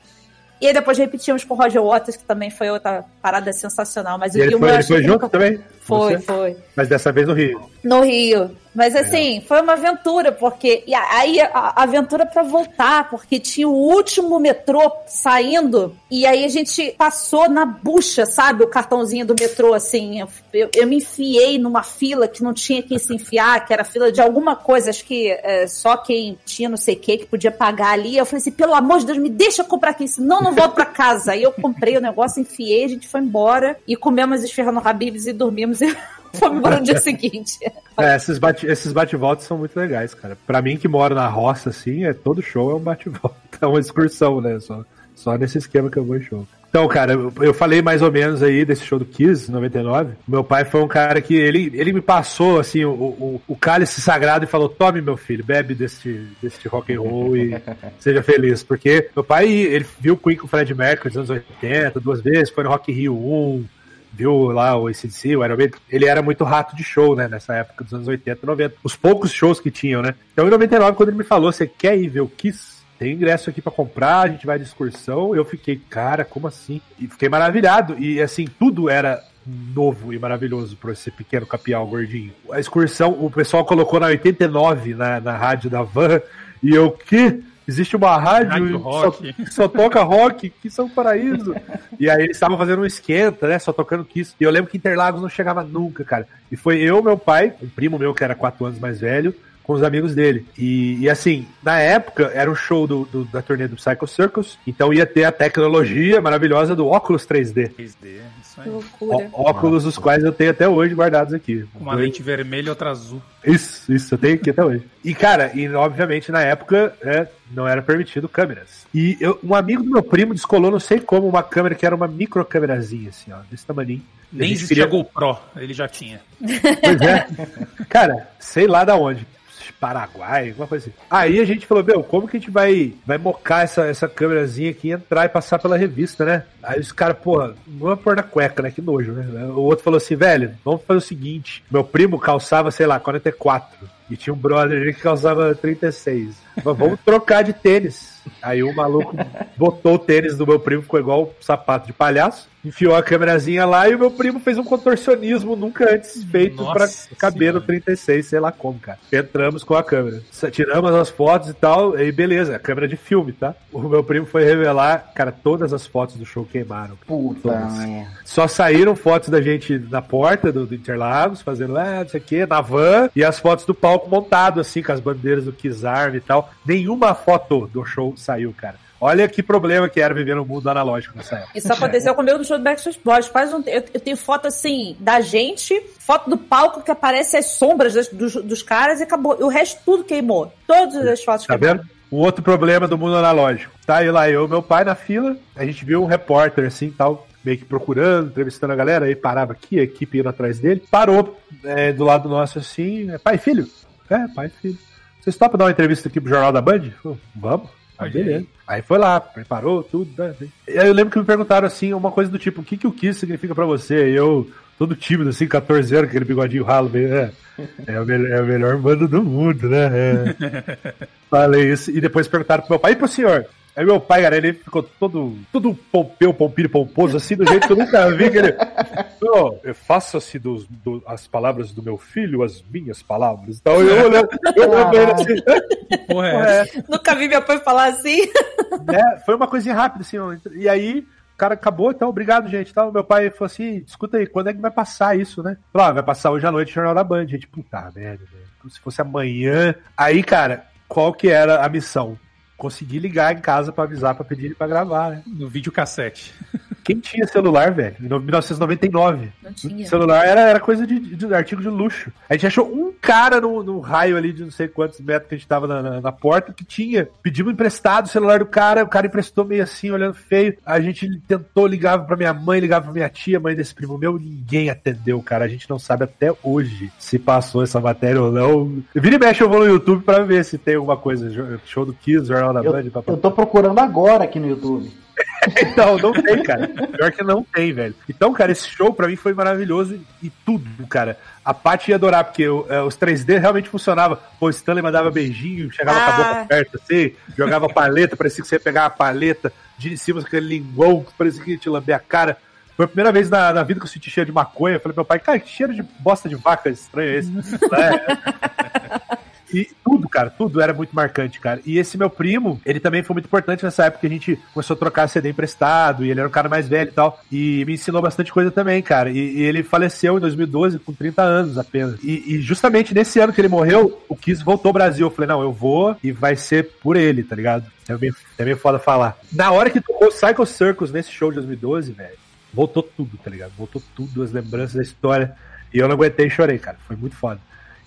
E aí depois repetimos com o Roger Waters, que também foi outra parada sensacional. Mas E o ele Gilmore foi, ele foi junto nunca- também? Foi, Você? foi. Mas dessa vez no Rio. No Rio. Mas assim, foi uma aventura, porque. E aí a, aventura pra voltar, porque tinha o último metrô saindo, e aí a gente passou na bucha, sabe? O cartãozinho do metrô, assim. Eu, eu, me enfiei numa fila que não tinha quem se enfiar, que era fila de alguma coisa, acho que é, só quem tinha não sei o que, que podia pagar ali. Eu falei assim, pelo amor de Deus, me deixa comprar aqui, senão não volto pra casa. Aí eu comprei o negócio, enfiei, a gente foi embora e comemos esfirra no Habibs e dormimos e fomos embora no dia seguinte. É, esses bate, esses bate-voltas são muito legais, cara. Pra mim que moro na roça, assim, é todo show é um bate-volta, é uma excursão, né? Só, só nesse esquema que eu vou em show. Então, cara, eu, falei mais ou menos aí desse show do Kiss, 99. Meu pai foi um cara que ele, ele me passou, assim, o, o, o cálice sagrado e falou: tome, meu filho, bebe deste, deste rock and roll e seja feliz. Porque meu pai, ele viu o Queen com o Fred Mercury nos anos 80 duas vezes, foi no Rock in Rio 1, viu lá o ACDC, o Iron Maiden, ele era muito rato de show, né, nessa época dos anos 80 e 90. Os poucos shows que tinham, né? Então em 99, quando ele me falou, você quer ir ver o Kiss? Tem ingresso aqui pra comprar, a gente vai de excursão. Eu fiquei, cara, como assim? E fiquei maravilhado. E assim, tudo era novo e maravilhoso para esse pequeno capial gordinho. A excursão, o pessoal colocou na 89 na, na rádio da van, e eu, que? Existe uma rádio, Rádio que só, que só toca rock, que são paraíso. e aí eles estavam fazendo um esquenta, né? Só tocando Kiss. E eu lembro que Interlagos não chegava nunca, cara. E foi eu, meu pai, um primo meu que era quatro anos mais velho, com os amigos dele. E, e, assim, na época, era um show do, do- da turnê do Psycho Circus, então ia ter a tecnologia maravilhosa do óculos 3D. 3D, isso Que loucura. Ó- óculos os quais eu tenho até hoje guardados aqui. Uma lente vermelha e outra azul. Isso, isso, eu tenho aqui até hoje. E, cara, e obviamente na época é, não era permitido câmeras. E eu- um amigo do meu primo descolou, não sei como, uma câmera que era uma microcâmerazinha, assim, ó, desse tamanho. Nem existia GoPro, ele já tinha. Pois é. Cara, sei lá da onde. Paraguai, alguma coisa assim. Aí a gente falou, meu, como que a gente vai, vai mocar essa, essa câmerazinha aqui, entrar e passar pela revista, né? Aí os caras, porra, vamos pôr na cueca, né? Que nojo, né? O outro falou assim, velho, vamos fazer o seguinte. Meu primo calçava, sei lá, 44. E tinha um brother ali que calçava 36. Mas vamos trocar de tênis. Aí o maluco botou o tênis do meu primo, ficou igual um sapato de palhaço, enfiou a câmerazinha lá e o meu primo fez um contorcionismo nunca antes feito Nossa pra caber no Senhora. 36, sei lá como, cara. Entramos com a câmera. Tiramos as fotos e tal, aí beleza, câmera de filme, tá? O meu primo foi revelar, cara, todas as fotos do show queimaram. Puta. Só saíram fotos da gente na porta do, do Interlagos, fazendo, ah, não sei o que, na van, e as fotos do palco montado, assim, com as bandeiras do Kiss Army e tal. Nenhuma foto do show saiu, cara. Olha que problema que era viver no mundo analógico nessa época. Isso aconteceu comigo no show do Backstreet Boys. Faz um, eu, eu tenho foto assim da gente, foto do palco que aparece as sombras das- dos, dos caras e acabou. E o resto tudo queimou. Todas as fotos Tá queimaram. vendo? Um outro problema do mundo analógico. Tá aí lá eu e meu pai na fila, a gente viu um repórter assim tal, meio que procurando, entrevistando a galera, aí parava aqui, a equipe indo atrás dele, parou é, do lado nosso assim, é, pai filho? É, pai e filho. Vocês topam dar uma entrevista aqui pro Jornal da Band? Falei, Vamos. Aí, Olha beleza. aí. Foi lá, preparou tudo. né? E aí eu lembro que me perguntaram assim, uma coisa do tipo, o que, que o Kiss significa pra você? E eu, todo tímido, assim, 14 anos, aquele bigodinho ralo, meio, é, é, o melhor, é a melhor banda do mundo, né? É. Falei isso. E depois perguntaram pro meu pai, e pro senhor? Aí meu pai, cara, ele ficou todo, todo pompeu, pompilho, pomposo, assim, do jeito que eu nunca vi, que ele... Não, faça-se dos, do- as palavras do meu filho as minhas palavras. Então eu olhando, eu ele assim, Porra, é "Porra, é? Nunca vi meu pai falar assim. né? Foi uma coisinha rápida, assim. E aí, o cara acabou, então, obrigado, gente. Então, meu pai falou assim: escuta aí, quando é que vai passar isso, né? Falou, ah, vai passar hoje à noite o Jornal da Band. Gente, puta merda, velho. Como Se fosse amanhã. Aí, cara, qual que era a missão? Consegui ligar em casa pra avisar, pra pedir ele pra gravar, né? No videocassete. Quem tinha celular, velho? Em 1999. Não tinha. Celular era, era coisa de, de artigo de luxo. A gente achou um cara no, no raio ali de não sei quantos metros que a gente tava na, na, na porta que tinha. Pedimos emprestado o celular do cara, o cara emprestou meio assim, olhando feio. A gente tentou, ligava pra minha mãe, ligava pra minha tia, mãe desse primo meu, ninguém atendeu, cara. A gente não sabe até hoje se passou essa matéria ou não. Vira e mexe, eu vou no YouTube pra ver se tem alguma coisa. Show do Kiss, Jornal da Eu, Band, papapá. eu tô procurando agora aqui no YouTube. Então, não tem, cara. Pior que não tem, velho. Então, cara, esse show pra mim foi maravilhoso e, tudo, cara. A Paty ia adorar, porque o- é, os 3D realmente funcionava. Pô, o Stanley mandava beijinho, chegava com a Ah. boca perto assim, jogava paleta, parecia que você ia pegar a paleta, de cima com aquele linguão, que parecia que ia te lamber a cara. Foi a primeira vez na, na vida que eu senti cheiro de maconha. Eu falei pro meu pai, cara, que cheiro de bosta de vaca estranho é esse? É. E tudo, cara, tudo era muito marcante, cara. E esse meu primo, ele também foi muito importante nessa época que a gente começou a trocar CD emprestado, e ele era um cara mais velho e tal. E me ensinou bastante coisa também, cara. E, e ele faleceu em 2012 com 30 anos apenas. E, e justamente nesse ano que ele morreu, o Kiss voltou ao Brasil. Eu falei, não, eu vou e vai ser por ele, tá ligado? É meio, é meio foda falar. Na hora que tocou Psycho Circus nesse show de 2012, velho, voltou tudo, tá ligado? Voltou tudo, as lembranças da história. E eu não aguentei e chorei, cara. Foi muito foda.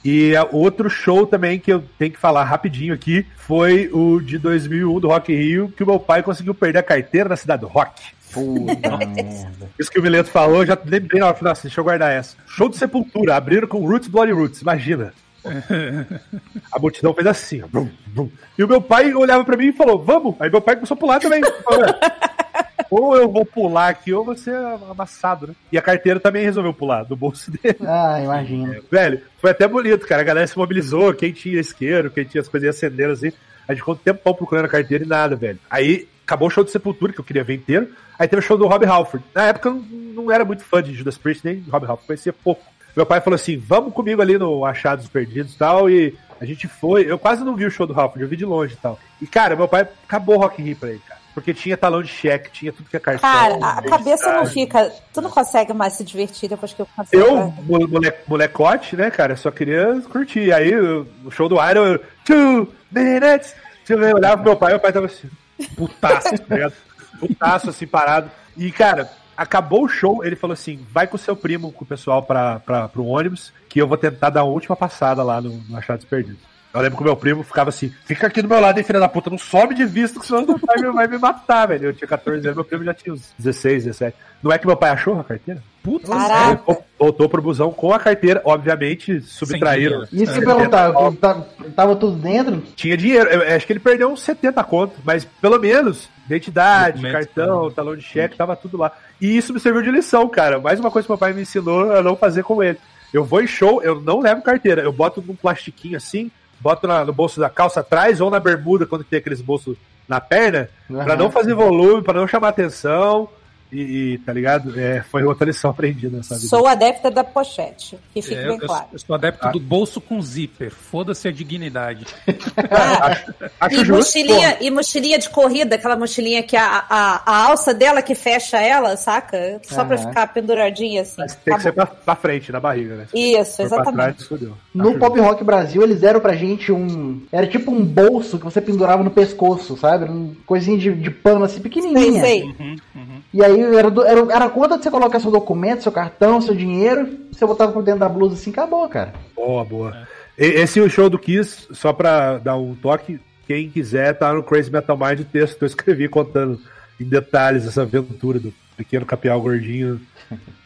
E outro show também que eu tenho que falar rapidinho aqui foi o de 2001 do Rock in Rio, que o meu pai conseguiu perder a carteira na cidade do rock. Puta merda. Isso que o Mileto falou, eu já lembrei na hora, falei, nossa, deixa eu guardar essa. Show de Sepultura, abriram com Roots Bloody Roots, imagina. A multidão fez assim, ó, brum, brum. e o meu pai olhava pra mim e falou, vamos. Aí meu pai começou a pular também. "É, ou eu vou pular aqui, ou você é amassado, né? E a carteira também resolveu pular do bolso dele. Ah, imagina. Velho, foi até bonito, cara. A galera se mobilizou, quem tinha isqueiro, quem tinha as coisas acendendo assim. A gente ficou um tempão procurando a carteira e nada, velho. Aí acabou o show de Sepultura, que eu queria ver inteiro. Aí teve o show do Rob Halford. Na época eu não, não era muito fã de Judas Priest nem de Rob Halford, conhecia pouco. Meu pai falou assim: vamos comigo ali no Achados Perdidos e tal. E a gente foi. Eu quase não vi o show do Halford, eu vi de longe e tal. E, cara, meu pai acabou o Rock in Rio pra ele, cara. Porque tinha talão de cheque, tinha tudo que é cartão. Cara, a cabeça não fica. Tu não consegue mais se divertir depois que eu consigo. Eu, mo- mole- molecote, né, cara, só queria curtir. Aí o show do Iron, eu, two minutes. Eu olhava pro meu pai, meu pai tava assim, putaço, tá? Putaço, assim, parado. E, cara, acabou o show, ele falou assim: vai com o seu primo, com o pessoal pra, pra, pro ônibus, que eu vou tentar dar a última passada lá no, no Achados Perdidos. Eu lembro que o meu primo ficava assim: fica aqui do meu lado, hein, filha da puta, não sobe de vista, que senão meu pai vai me matar, velho. Eu tinha 14 anos, meu primo já tinha uns 16, 17. Não é que meu pai achou a carteira? Putz, Caraca. ele voltou pro busão com a carteira, obviamente, subtraíram. que eu perguntar, tava, tava tudo dentro? Tinha dinheiro, eu acho que ele perdeu uns 70 conto, mas pelo menos identidade, cartão, né? talão de cheque, tava tudo lá. E isso me serviu de lição, cara. Mais uma coisa que meu pai me ensinou a não fazer com ele. Eu vou em show, eu não levo carteira, eu boto num plastiquinho assim, boto na- no bolso da calça atrás ou na bermuda quando tem aqueles bolsos na perna, pra Aham. não fazer volume, pra não chamar atenção. E, e, tá ligado? É, foi outra lição aprendida nessa vida. Sou adepta da pochete, que fique É, bem eu, claro. eu sou adepto Ah. do bolso com zíper. Foda-se a dignidade. Acho, acho E justo. mochilinha, e mochilinha de corrida, aquela mochilinha que a, a, a alça dela que fecha ela, saca? Só pra Aham. ficar penduradinha assim. Mas tem que ser Acabou. pra, pra frente, na barriga, né? Isso, pra exatamente. trás. No Acho Pop Rock Brasil, eles deram pra gente um. Era tipo um bolso que você pendurava no pescoço, sabe? Um coisinha de, de pano assim, Sei, pequenininha. sei. Uhum, uhum. E aí era, do- era, era conta de você colocar seu documento, seu cartão, seu dinheiro. Você botava por dentro da blusa assim, acabou, cara. Boa, boa. E- Esse é o show do Kiss, só pra dar um toque, quem quiser tá no Crazy Metal Mind o texto que eu escrevi contando em detalhes essa aventura do pequeno capial gordinho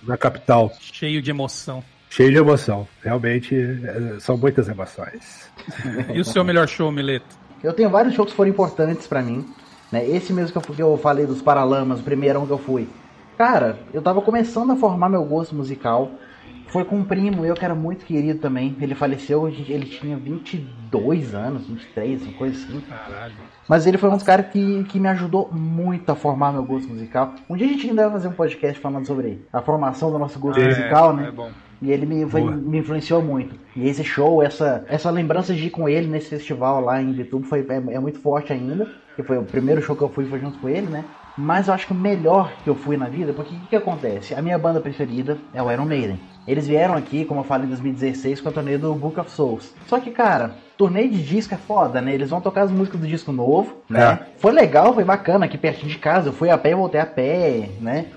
na capital. Cheio de emoção. Cheio de emoção. Realmente, é, são muitas emoções. E o seu melhor show, Mileto? Eu tenho vários shows que foram importantes pra mim. Né? Esse mesmo que eu, que eu falei dos Paralamas, o primeirão que eu fui. Cara, eu tava começando a formar meu gosto musical. Foi com um primo, eu que era muito querido também. Ele faleceu, ele tinha 22 anos, 23, uma coisa assim. Caralho. Mas ele foi um dos caras que, que me ajudou muito a formar meu gosto musical. Um dia a gente ainda vai fazer um podcast falando sobre a formação do nosso gosto musical, né? É bom. E ele me, foi- me influenciou muito. E esse show, essa, essa lembrança de ir com ele nesse festival lá em Vitubo foi, é, é muito forte ainda. Que foi o primeiro show que eu fui foi junto com ele, né? Mas eu acho que o melhor que eu fui na vida, porque o que, que acontece? A minha banda preferida é o Iron Maiden. Eles vieram aqui, como eu falei, em 2016, com a turnê do Book of Souls. Só que, cara, turnê de disco é foda, né? Eles vão tocar as músicas do disco novo, né? Foi legal, foi bacana, aqui pertinho de casa. Eu fui a pé e voltei a pé, né?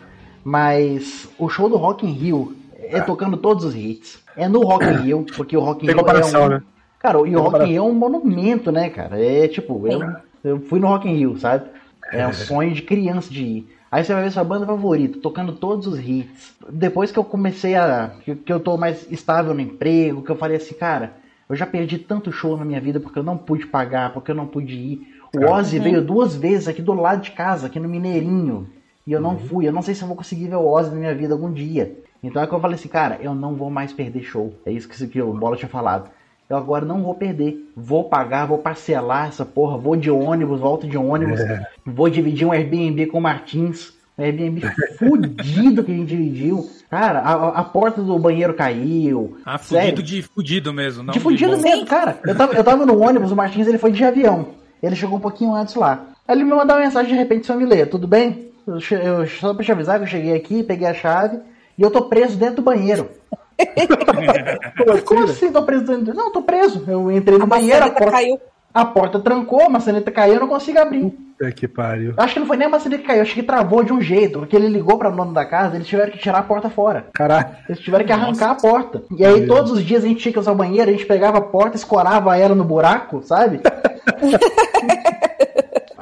Mas o show do Rock in Rio é tocando todos os hits. É no Rock in Rio, porque o Rock in Tem Rio comparação, é um... né? Cara, e o Tem Rock in. Rio é um monumento, né, cara? É tipo, eu, eu fui no Rock in Rio, sabe? É um sonho de criança de ir. Aí você vai ver sua banda favorita, tocando todos os hits. Depois que eu comecei a. que, que eu tô mais estável no emprego, que eu falei assim, cara, eu já perdi tanto show na minha vida porque eu não pude pagar, porque eu não pude ir. O Ozzy veio duas vezes aqui do lado de casa, aqui no Mineirinho. E eu não fui. Eu não sei se eu vou conseguir ver o Ozzy na minha vida algum dia. Então é que eu falei assim, cara, eu não vou mais perder show. É isso que, que o Bola tinha falado. Eu agora não vou perder. Vou pagar, vou parcelar essa porra. Vou de ônibus, volto de ônibus. Vou dividir um Airbnb com o Martins. Um Airbnb fudido que a gente dividiu. Cara, a, a porta do banheiro caiu. Ah, Sério. fudido de fudido mesmo. Não De fudido bom. mesmo, cara. Eu tava, eu tava no ônibus, o Martins ele foi de avião. Ele chegou um pouquinho antes lá. Aí ele me mandou uma mensagem de repente, seu Milê, tudo bem? Eu, eu, só pra te avisar que eu cheguei aqui, peguei a chave e eu tô preso dentro do banheiro. Como assim tô preso dentro? Não, tô preso. Eu entrei no A banheiro, a porta, caiu. a porta trancou, a maçaneta caiu, eu não consigo abrir. Puta que pariu. Acho que não foi nem a maçaneta que caiu, acho que travou de um jeito. Porque ele ligou pra dono da casa, eles tiveram que tirar a porta fora. Caralho. Eles tiveram que arrancar a porta. E aí todos os dias a gente tinha que usar o banheiro, a gente pegava a porta, escorava ela no buraco, sabe?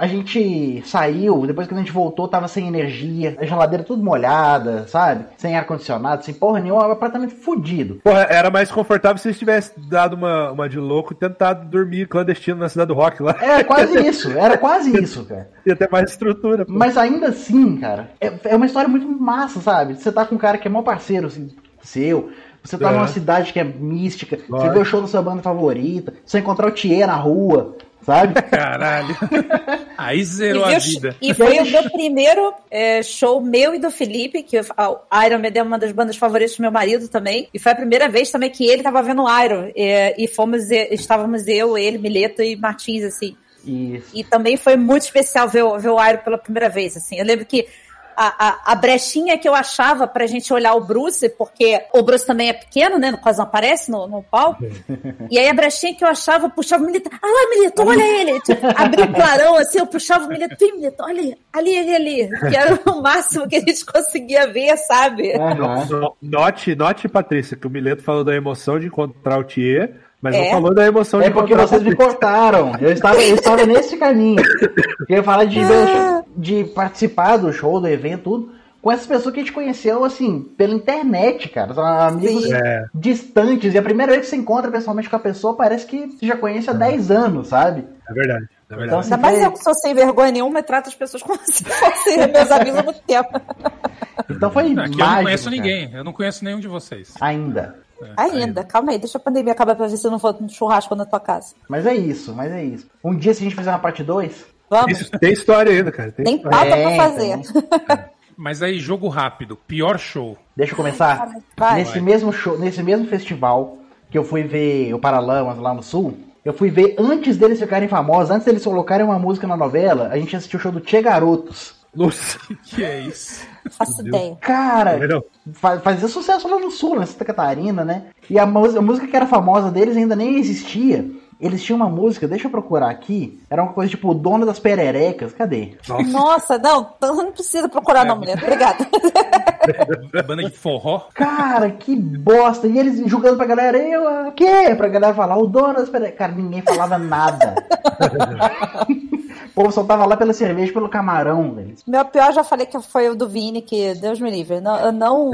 a gente saiu, depois que a gente voltou, tava sem energia, a geladeira tudo molhada, sabe? Sem ar-condicionado, sem porra nenhuma, um apartamento fudido. Porra, era mais confortável se eles tivessem dado uma, uma de louco e tentado dormir clandestino na cidade do rock lá. Era quase isso, era quase isso, cara. Ia ter mais estrutura. pô. Mas ainda assim, cara, é, é uma história muito massa, sabe? Você tá com um cara que é maior parceiro assim, seu. Você tá É. numa cidade que é mística. Você vê o show da sua banda favorita. Você encontrar o Thier na rua, sabe? Caralho. Aí E, zerou a vida. e foi o meu primeiro é, show meu e do Felipe, que a Iron Maiden é uma das bandas favoritas do meu marido também. E foi a primeira vez também que ele tava vendo Iron. é, e fomos, é, estávamos eu, ele, Mileto e Martins, assim. Isso. E também foi muito especial ver, o- ver o Iron pela primeira vez, assim. Eu lembro que a, a, a brechinha que eu achava pra gente olhar o Bruce, porque o Bruce também é pequeno, né? Quase não aparece no, no palco. E aí a brechinha que eu achava, eu puxava o Milito. Ah lá, Milito, olha ele! Tipo, abria o clarão assim, eu puxava o Milito. Vem, Milito, olha ali, ali, ali, ali. Que era o máximo que a gente conseguia ver, sabe? No- Note, note, Patrícia, que o Mileto falou da emoção de encontrar o Thier, mas não É. falou da emoção de É porque vocês me cortaram. Eu estava, eu estava nesse caminho. Eu ia falar de, de participar do show, do evento, tudo. Com essas pessoas que a gente conheceu, assim, pela internet, cara. São amigos Sim. É. distantes. E a primeira vez que você encontra pessoalmente com a pessoa, parece que você já conhece há 10 anos, sabe? É verdade, é Então, verdade. assim, Ainda mais foi- eu que sou sem vergonha nenhuma e trato as pessoas como se fossem meus amigos há muito tempo. então foi Aqui mágico. eu não conheço cara. ninguém. Eu não conheço nenhum de vocês. Ainda. Ainda, calma aí, deixa a pandemia acabar pra ver se eu não for no churrasco na tua casa. Mas é isso, mas é isso. Um dia, se a gente fizer uma parte 2, Vamos? Isso, tem história ainda, cara. Tem Tem pauta É, pra fazer. Mas aí, jogo rápido. Pior show. deixa eu começar. Vai. Nesse mesmo show, nesse mesmo festival que eu fui ver o Paralamas lá no sul, eu fui ver antes deles ficarem famosos, antes deles colocarem uma música na novela, a gente assistiu o show do Che Garotos. Nossa. Que é isso? Faço ideia. Cara, fazia sucesso lá no sul, na Santa Catarina, né? E a, a música que era famosa deles ainda nem existia. Eles tinham uma música, deixa eu procurar aqui. Era uma coisa tipo o dono das pererecas. Cadê? Nossa, não, não precisa procurar não, mulher. Obrigada. É banda de forró. Cara, que bosta! E eles julgando pra galera, eu, ah, o quê? Pra galera falar, o dono das pererecas. Cara, ninguém falava nada. o povo só tava lá pela cerveja e pelo camarão, velho. Meu pior, já falei que foi o do Vini, que Deus me livre. Não, eu não,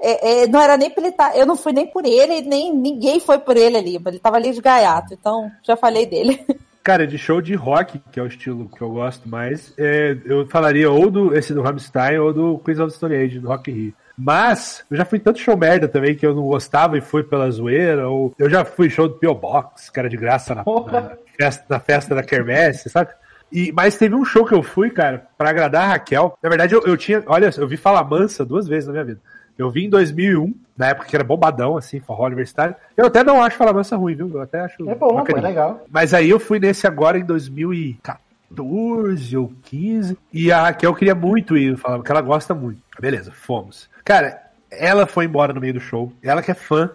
é, é, não era nem pra ele estar. Eu não fui nem por ele, nem ninguém foi por ele ali. Ele tava ali de gaiato, então já falei dele. Cara, de show de rock, que é o estilo que eu gosto mais, é, eu falaria ou do esse do Rammstein ou do Queens of the Stone Age, do Rock Rio. Mas, eu já fui em tanto show merda também que eu não gostava e fui pela zoeira, ou eu já fui em show do P.O. Box, que era de graça na, na festa, na festa da Kermesse, sabe? E, mas teve um show que eu fui, cara, pra agradar a Raquel. Na verdade, eu, eu tinha, olha, eu vi Fala Mansa duas vezes na minha vida. Eu vi em 2001, na época que era bombadão, assim, forró universitário. Eu até não acho Fala Mansa ruim, viu? Eu até acho É bom, é legal. Mas aí eu fui nesse agora em 2014. 14 ou 15. E a Raquel queria muito ir, falava que ela gosta muito. Beleza, fomos. Cara, ela foi embora no meio do show. Ela que é fã,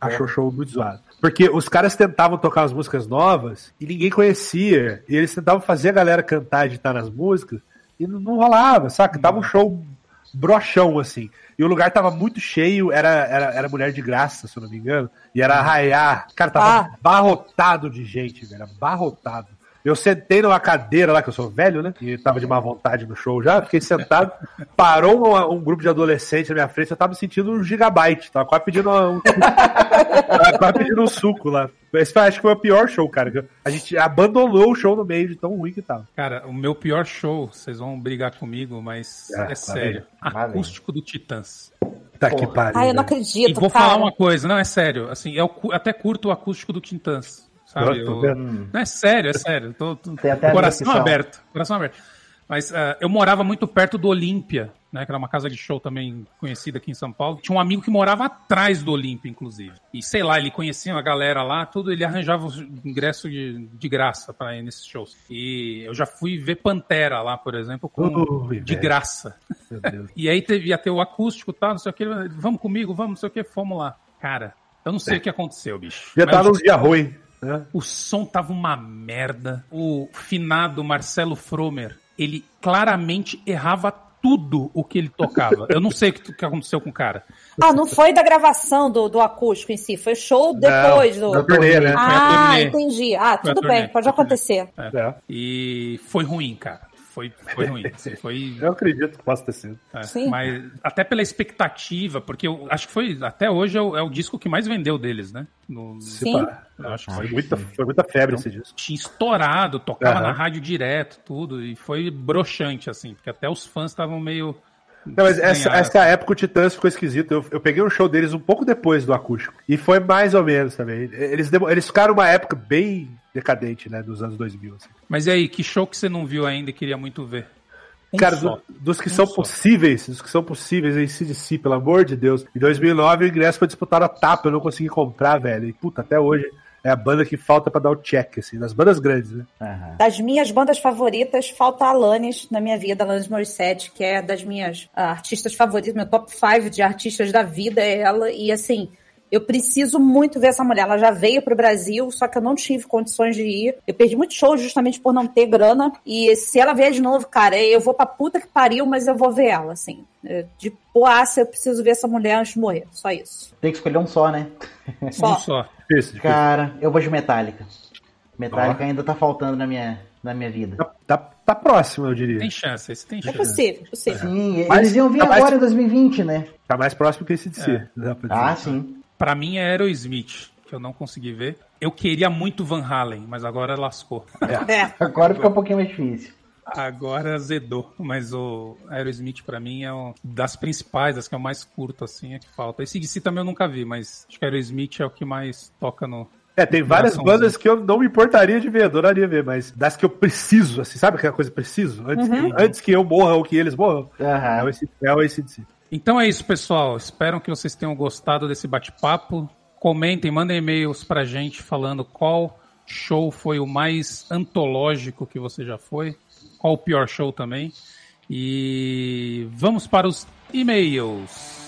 achou o show muito zoado. Porque os caras tentavam tocar as músicas novas e ninguém conhecia. E eles tentavam fazer a galera cantar e editar nas músicas e não, não rolava, saca? Tava um show brochão, assim. E o lugar tava muito cheio, era, era, era mulher de graça, se eu não me engano. E era arraiar. Cara, tava Ah. barrotado de gente, velho. Abarrotado. Eu sentei numa cadeira lá, que eu sou velho, né? E tava de má vontade no show já. Fiquei sentado. Parou um, um grupo de adolescentes na minha frente. Eu tava me sentindo um gigabyte. Tava quase pedindo um, tava quase pedindo um suco lá. Esse foi, acho que foi o pior show, cara. A gente abandonou o show no meio de tão ruim que tava. Cara, o meu pior show, vocês vão brigar comigo, mas Ah, é sério. vem. Acústico do Titãs. Tá que pariu. Ai, eu não velho. acredito, E vou cara. falar uma coisa, não, é sério. Assim, eu até curto o acústico do Titãs. Sabe? Eu não é sério, é sério. Tô, tô- coração aberto. Coração aberto. Mas ah, eu morava muito perto do Olímpia, né? Que era uma casa de show também conhecida aqui em São Paulo. Tinha um amigo que morava atrás do Olímpia, inclusive. E sei lá, ele conhecia a galera lá, tudo, ele arranjava ingresso de, de graça pra ir nesses shows. E eu já fui ver Pantera lá, por exemplo, com, Ui, de velho. graça. Meu Deus. E aí teve, ia ter o acústico e tal, não sei o que. Vamos comigo, vamos, não sei o que, fomos lá. Cara, eu não sei o que aconteceu, bicho. Já Mas tava num dia ruim. O som tava uma merda. O finado Marcelo Fromer, ele claramente errava tudo o que ele tocava. Eu não sei o que, que aconteceu com o cara. Ah, não foi da gravação do, do acústico em si, foi show depois Não, do. da turnê, né? Ah, entendi. Ah, tudo bem, pode acontecer. É. E foi ruim, cara. Foi, foi ruim. Assim, foi. Eu acredito que possa ter sido. é. Sim. Mas até pela expectativa, porque eu acho que foi, até hoje, é o, é o disco que mais vendeu deles, né? No, Sim. eu acho que Foi muita, foi muita febre esse disco. tinha estourado, tocava Aham. na rádio direto, tudo, e foi broxante, assim, porque até os fãs estavam meio. Não, mas essa, essa época o Titãs ficou esquisito. Eu, eu peguei um show deles um pouco depois do acústico. E foi mais ou menos também. Eles, eles ficaram uma época bem decadente, né? Dos anos 2000. assim. Mas e aí, que show que você não viu ainda e queria muito ver? Um Cara, do- dos que Um são só. possíveis, dos que são possíveis em CDC, pelo amor de Deus. Em 2009 o ingresso foi disputado a tapa, eu não consegui comprar, velho. E puta, até hoje é a banda que falta pra dar o check, assim, das bandas grandes, né? Aham. Das minhas bandas favoritas, falta a Alanis na minha vida, Alanis Morissette, que é das minhas ah, artistas favoritas, meu top 5 de artistas da vida é ela. E assim, eu preciso muito ver essa mulher. Ela já veio pro Brasil, só que eu não tive condições de ir. Eu perdi muito show justamente por não ter grana. E se ela vier de novo, cara, eu vou pra puta que pariu, mas eu vou ver ela, assim. É, De boaça, eu preciso ver essa mulher antes de morrer. Só isso. Tem que escolher um só, né? Só. Um só. Difícil, difícil. Cara, eu vou de Metallica. Metallica Ó. ainda tá faltando na minha, na minha vida. Tá, tá, tá próximo, eu diria. Tem chance, esse tem É chance. possível, é possível. Sim, Mas eles iam vir tá mais- agora em 2020, né? Tá mais próximo que esse de si. É. Ah, sim. Pra mim é Aerosmith, que eu não consegui ver. Eu queria muito Van Halen, mas agora lascou. É. Agora fica um pouquinho mais difícil. Agora azedou, mas o Aerosmith pra mim é um das principais, das que eu mais curto, assim, é que falta. Esse DC também eu nunca vi, mas acho que Aerosmith é o que mais toca no... É, tem várias bandas que eu não me importaria de ver, adoraria ver, mas das que eu preciso, assim, sabe aquela coisa preciso? Antes, que, antes que eu morra ou que eles morram, é Aham. o AC é o AC/DC. Então é isso, pessoal. Espero que vocês tenham gostado desse bate-papo. Comentem, mandem e-mails pra gente falando qual show foi o mais antológico que você já foi, qual o pior show também. E vamos para os e-mails.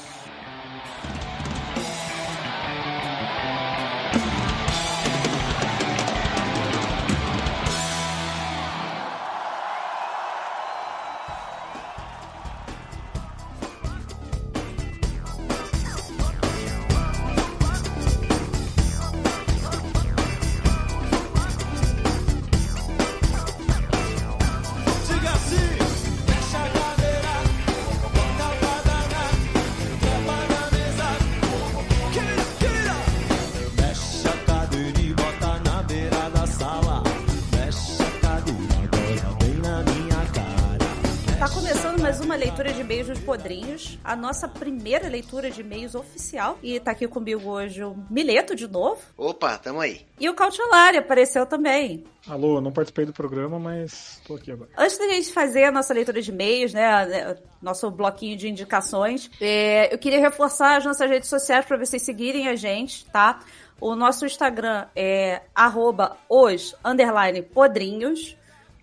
E-mails dos podrinhos, a nossa primeira leitura de e-mails oficial. E tá aqui comigo hoje o Mileto de novo. Opa, tamo aí. E o Cautelari apareceu também. Alô, não participei do programa, mas tô aqui agora. Antes da gente fazer a nossa leitura de e-mails, né, né, nosso bloquinho de indicações, é, eu queria reforçar as nossas redes sociais para vocês seguirem a gente, tá? O nosso Instagram é arroba os underline podrinhos.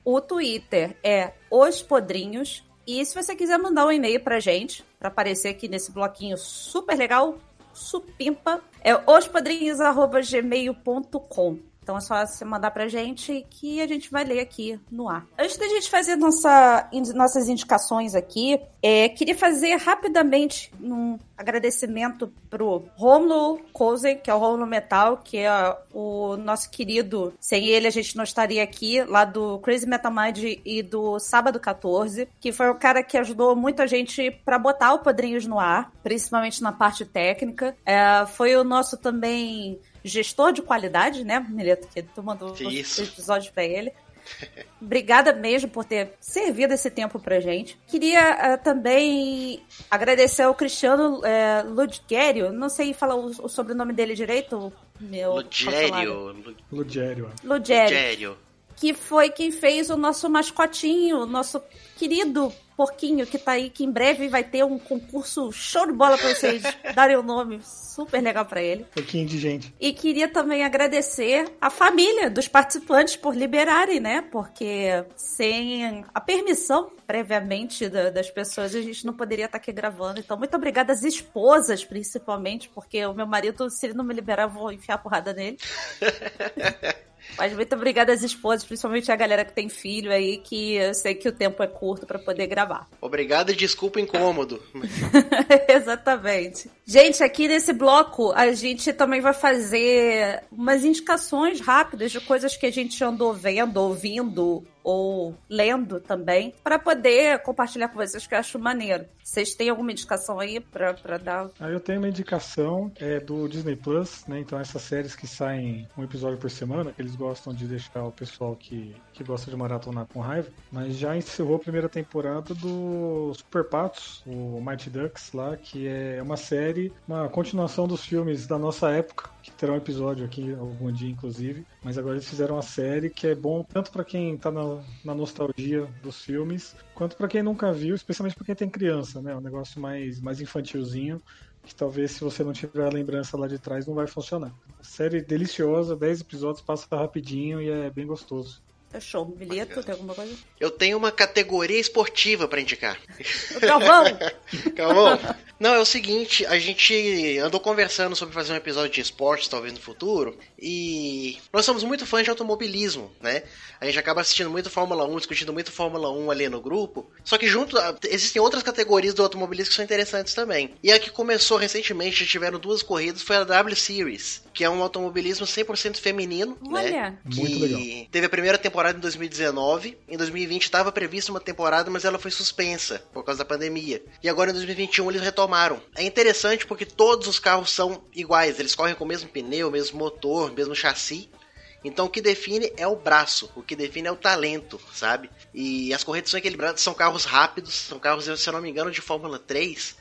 O Twitter é Os Podrinhos. E se você quiser mandar um e-mail pra gente, pra aparecer aqui nesse bloquinho super legal, supimpa, é ospodrinhos.gmail.com. Então é só você mandar pra gente que a gente vai ler aqui no ar. Antes da gente fazer nossa, nossas indicações aqui, é, queria fazer rapidamente um agradecimento pro Romulo Kozen, que é o Romulo Metal, que é o nosso querido. Sem ele a gente não estaria aqui, lá do Crazy Metal Mind e do Sábado 14, que foi o cara que ajudou muito a gente pra botar o Padrinhos no ar, principalmente na parte técnica. É, foi o nosso também gestor de qualidade, né, Mileto? Que tu mandou os episódios pra ele. Obrigada mesmo por ter servido esse tempo pra gente. Queria eh, também agradecer ao Cristiano uh, Ludgerio, não sei falar o, o sobrenome dele direito, meu. Lugério. Lu- Ludgério. Ludgerio, Lugério. Que foi quem fez o nosso mascotinho, o nosso querido porquinho que tá aí, que em breve vai ter um concurso show de bola pra vocês darem o nome super legal pra ele. Pouquinho de gente. E queria também agradecer a família dos participantes por liberarem, né? Porque sem a permissão previamente da- das pessoas, a gente não poderia estar aqui gravando. Então, muito obrigada às esposas, principalmente, porque o meu marido, se ele não me liberar, eu vou enfiar a porrada nele. Mas muito obrigada às esposas, principalmente a galera que tem filho aí, que eu sei que o tempo é curto pra poder gravar. Obrigado e desculpa o incômodo. Exatamente. Gente, aqui nesse bloco a gente também vai fazer umas indicações rápidas de coisas que a gente andou vendo, ouvindo ou lendo também, para poder compartilhar com vocês que eu acho maneiro. Vocês têm alguma indicação aí pra dar? Aí eu tenho uma indicação é do Disney Plus, né? Então essas séries que saem um episódio por semana, que eles gostam de deixar o pessoal que, que gosta de maratonar com raiva, mas já encerrou a primeira temporada do Super Patos, o Mighty Ducks lá, que é uma série, uma continuação dos filmes da nossa época, que terá um episódio aqui algum dia inclusive, mas agora eles fizeram uma série que é bom tanto pra quem tá na, na nostalgia dos filmes, quanto pra quem nunca viu, especialmente pra quem tem criança, né? Um negócio mais, mais infantilzinho que talvez se você não tiver a lembrança lá de trás não vai funcionar. Série deliciosa, 10 episódios, passa rapidinho e é bem gostoso. Fechou. Bilheto, tem alguma coisa? Eu tenho uma categoria esportiva pra indicar. O Galvão! Calma. Não, é o seguinte, a gente andou conversando sobre fazer um episódio de esportes, talvez no futuro, e nós somos muito fãs de automobilismo, né? A gente acaba assistindo muito Fórmula 1, discutindo muito Fórmula 1 ali no grupo, só que junto, existem outras categorias do automobilismo que são interessantes também. E a que começou recentemente, já tiveram duas corridas, foi a W Series, que é um automobilismo 100% feminino, né? Olha! que Muito legal. teve a primeira temporada em 2019. Em 2020 estava prevista uma temporada, mas ela foi suspensa por causa da pandemia. E agora em 2021 eles retomaram. É interessante porque todos os carros são iguais, eles correm com o mesmo pneu, mesmo motor, mesmo chassi. Então o que define é o braço, o que define é o talento, sabe? E as corridas são equilibradas, são carros rápidos, são carros, se eu não me engano, de Fórmula 3.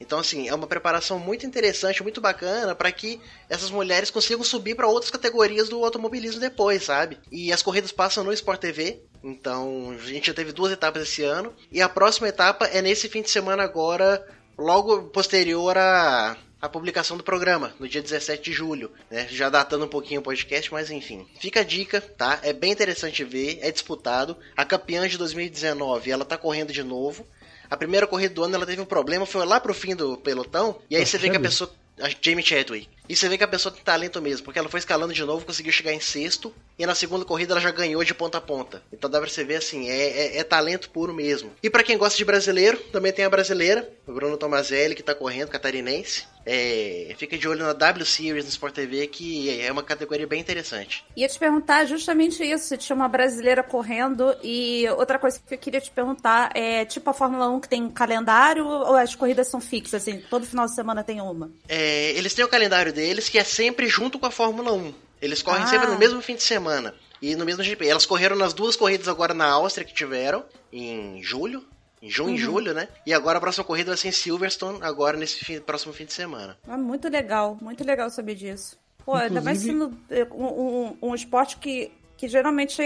Então, assim, é uma preparação muito interessante, muito bacana para que essas mulheres consigam subir para outras categorias do automobilismo depois, sabe? E as corridas passam no Sport TV. Então, a gente já teve duas etapas esse ano. E a próxima etapa é nesse fim de semana agora, logo posterior a. A publicação do programa, no dia 17 de julho, né? Já datando um pouquinho o podcast, mas enfim. Fica a dica, tá? É bem interessante ver, é disputado. A campeã de 2019, ela tá correndo de novo. A primeira corrida do ano ela teve um problema, foi lá pro fim do pelotão, e aí você vê que a pessoa. A Jamie Chadwick. E você vê que a pessoa tem talento mesmo, porque ela foi escalando de novo, conseguiu chegar em sexto, e na segunda corrida ela já ganhou de ponta a ponta. Então dá pra você ver assim, é, é- é talento puro mesmo. E pra quem gosta de brasileiro, também tem a brasileira, o Bruno Tomazelli, que tá correndo, catarinense. É, fica de olho na W Series no Sport TV, que é uma categoria bem interessante. Ia te perguntar justamente isso, se tinha uma brasileira correndo e outra coisa que eu queria te perguntar é tipo a Fórmula 1 que tem um calendário ou as corridas são fixas, assim, todo final de semana tem uma? É, eles têm o calendário deles, que é sempre junto com a Fórmula 1. Eles correm Ah. sempre no mesmo fim de semana. E no mesmo GP. Elas correram nas duas corridas agora na Áustria que tiveram, em julho. Em junho e julho, né? E agora a próxima corrida vai ser em Silverstone, agora nesse fim- próximo fim de semana. É muito legal, muito legal saber disso. Pô, ainda mais Inclusive- sendo é, um, um, um esporte que, que geralmente,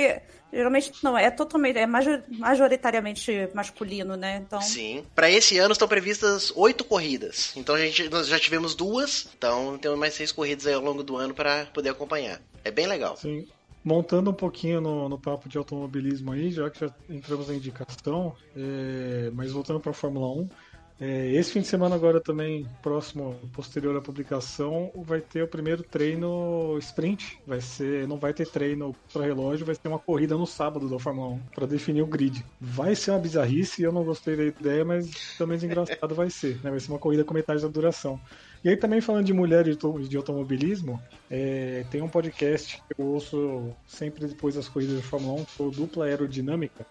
geralmente não, é totalmente, é major- majoritariamente masculino, né? Então, Sim. Pra esse ano estão previstas oito corridas. Então a gente, nós já tivemos duas, então temos mais seis corridas aí ao longo do ano para poder acompanhar. É bem legal. Sim. montando um pouquinho no, no papo de automobilismo aí, já que já entramos na indicação, é, mas voltando para a Fórmula 1, é, esse fim de semana agora também, próximo, posterior à publicação, vai ter o primeiro treino sprint. Vai ser, não vai ter treino para relógio, vai ter uma corrida no sábado da Fórmula 1 para definir o grid. Vai ser uma bizarrice, eu não gostei da ideia, mas menos engraçado vai ser. Né? Vai ser uma corrida com metade da duração. E aí também falando de mulheres de automobilismo, é, tem um podcast que eu ouço sempre depois das corridas de Fórmula 1, que é o Dupla Aerodinâmica,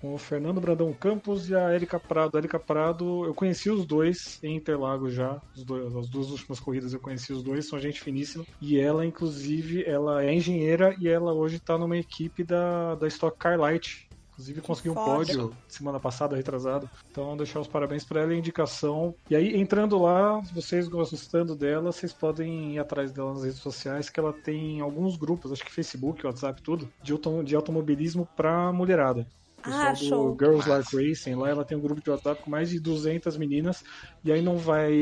com o Fernando Brandão Campos e a Erika Prado. A Erika Prado, eu conheci os dois em Interlagos já, dois, as duas últimas corridas eu conheci os dois, são gente finíssima. E ela, inclusive, ela é engenheira e ela hoje está numa equipe da, da Stock Car Light, Inclusive conseguiu um pódio semana passada, retrasado. Então, deixar os parabéns para ela e a indicação. E aí, entrando lá, vocês gostando dela, vocês podem ir atrás dela nas redes sociais, que ela tem alguns grupos, acho que Facebook, WhatsApp, tudo, de, autom de automobilismo para mulherada. Pessoal Ah, do show. Girls Like Racing, lá ela tem um grupo de WhatsApp com mais de 200 meninas, e aí não vai,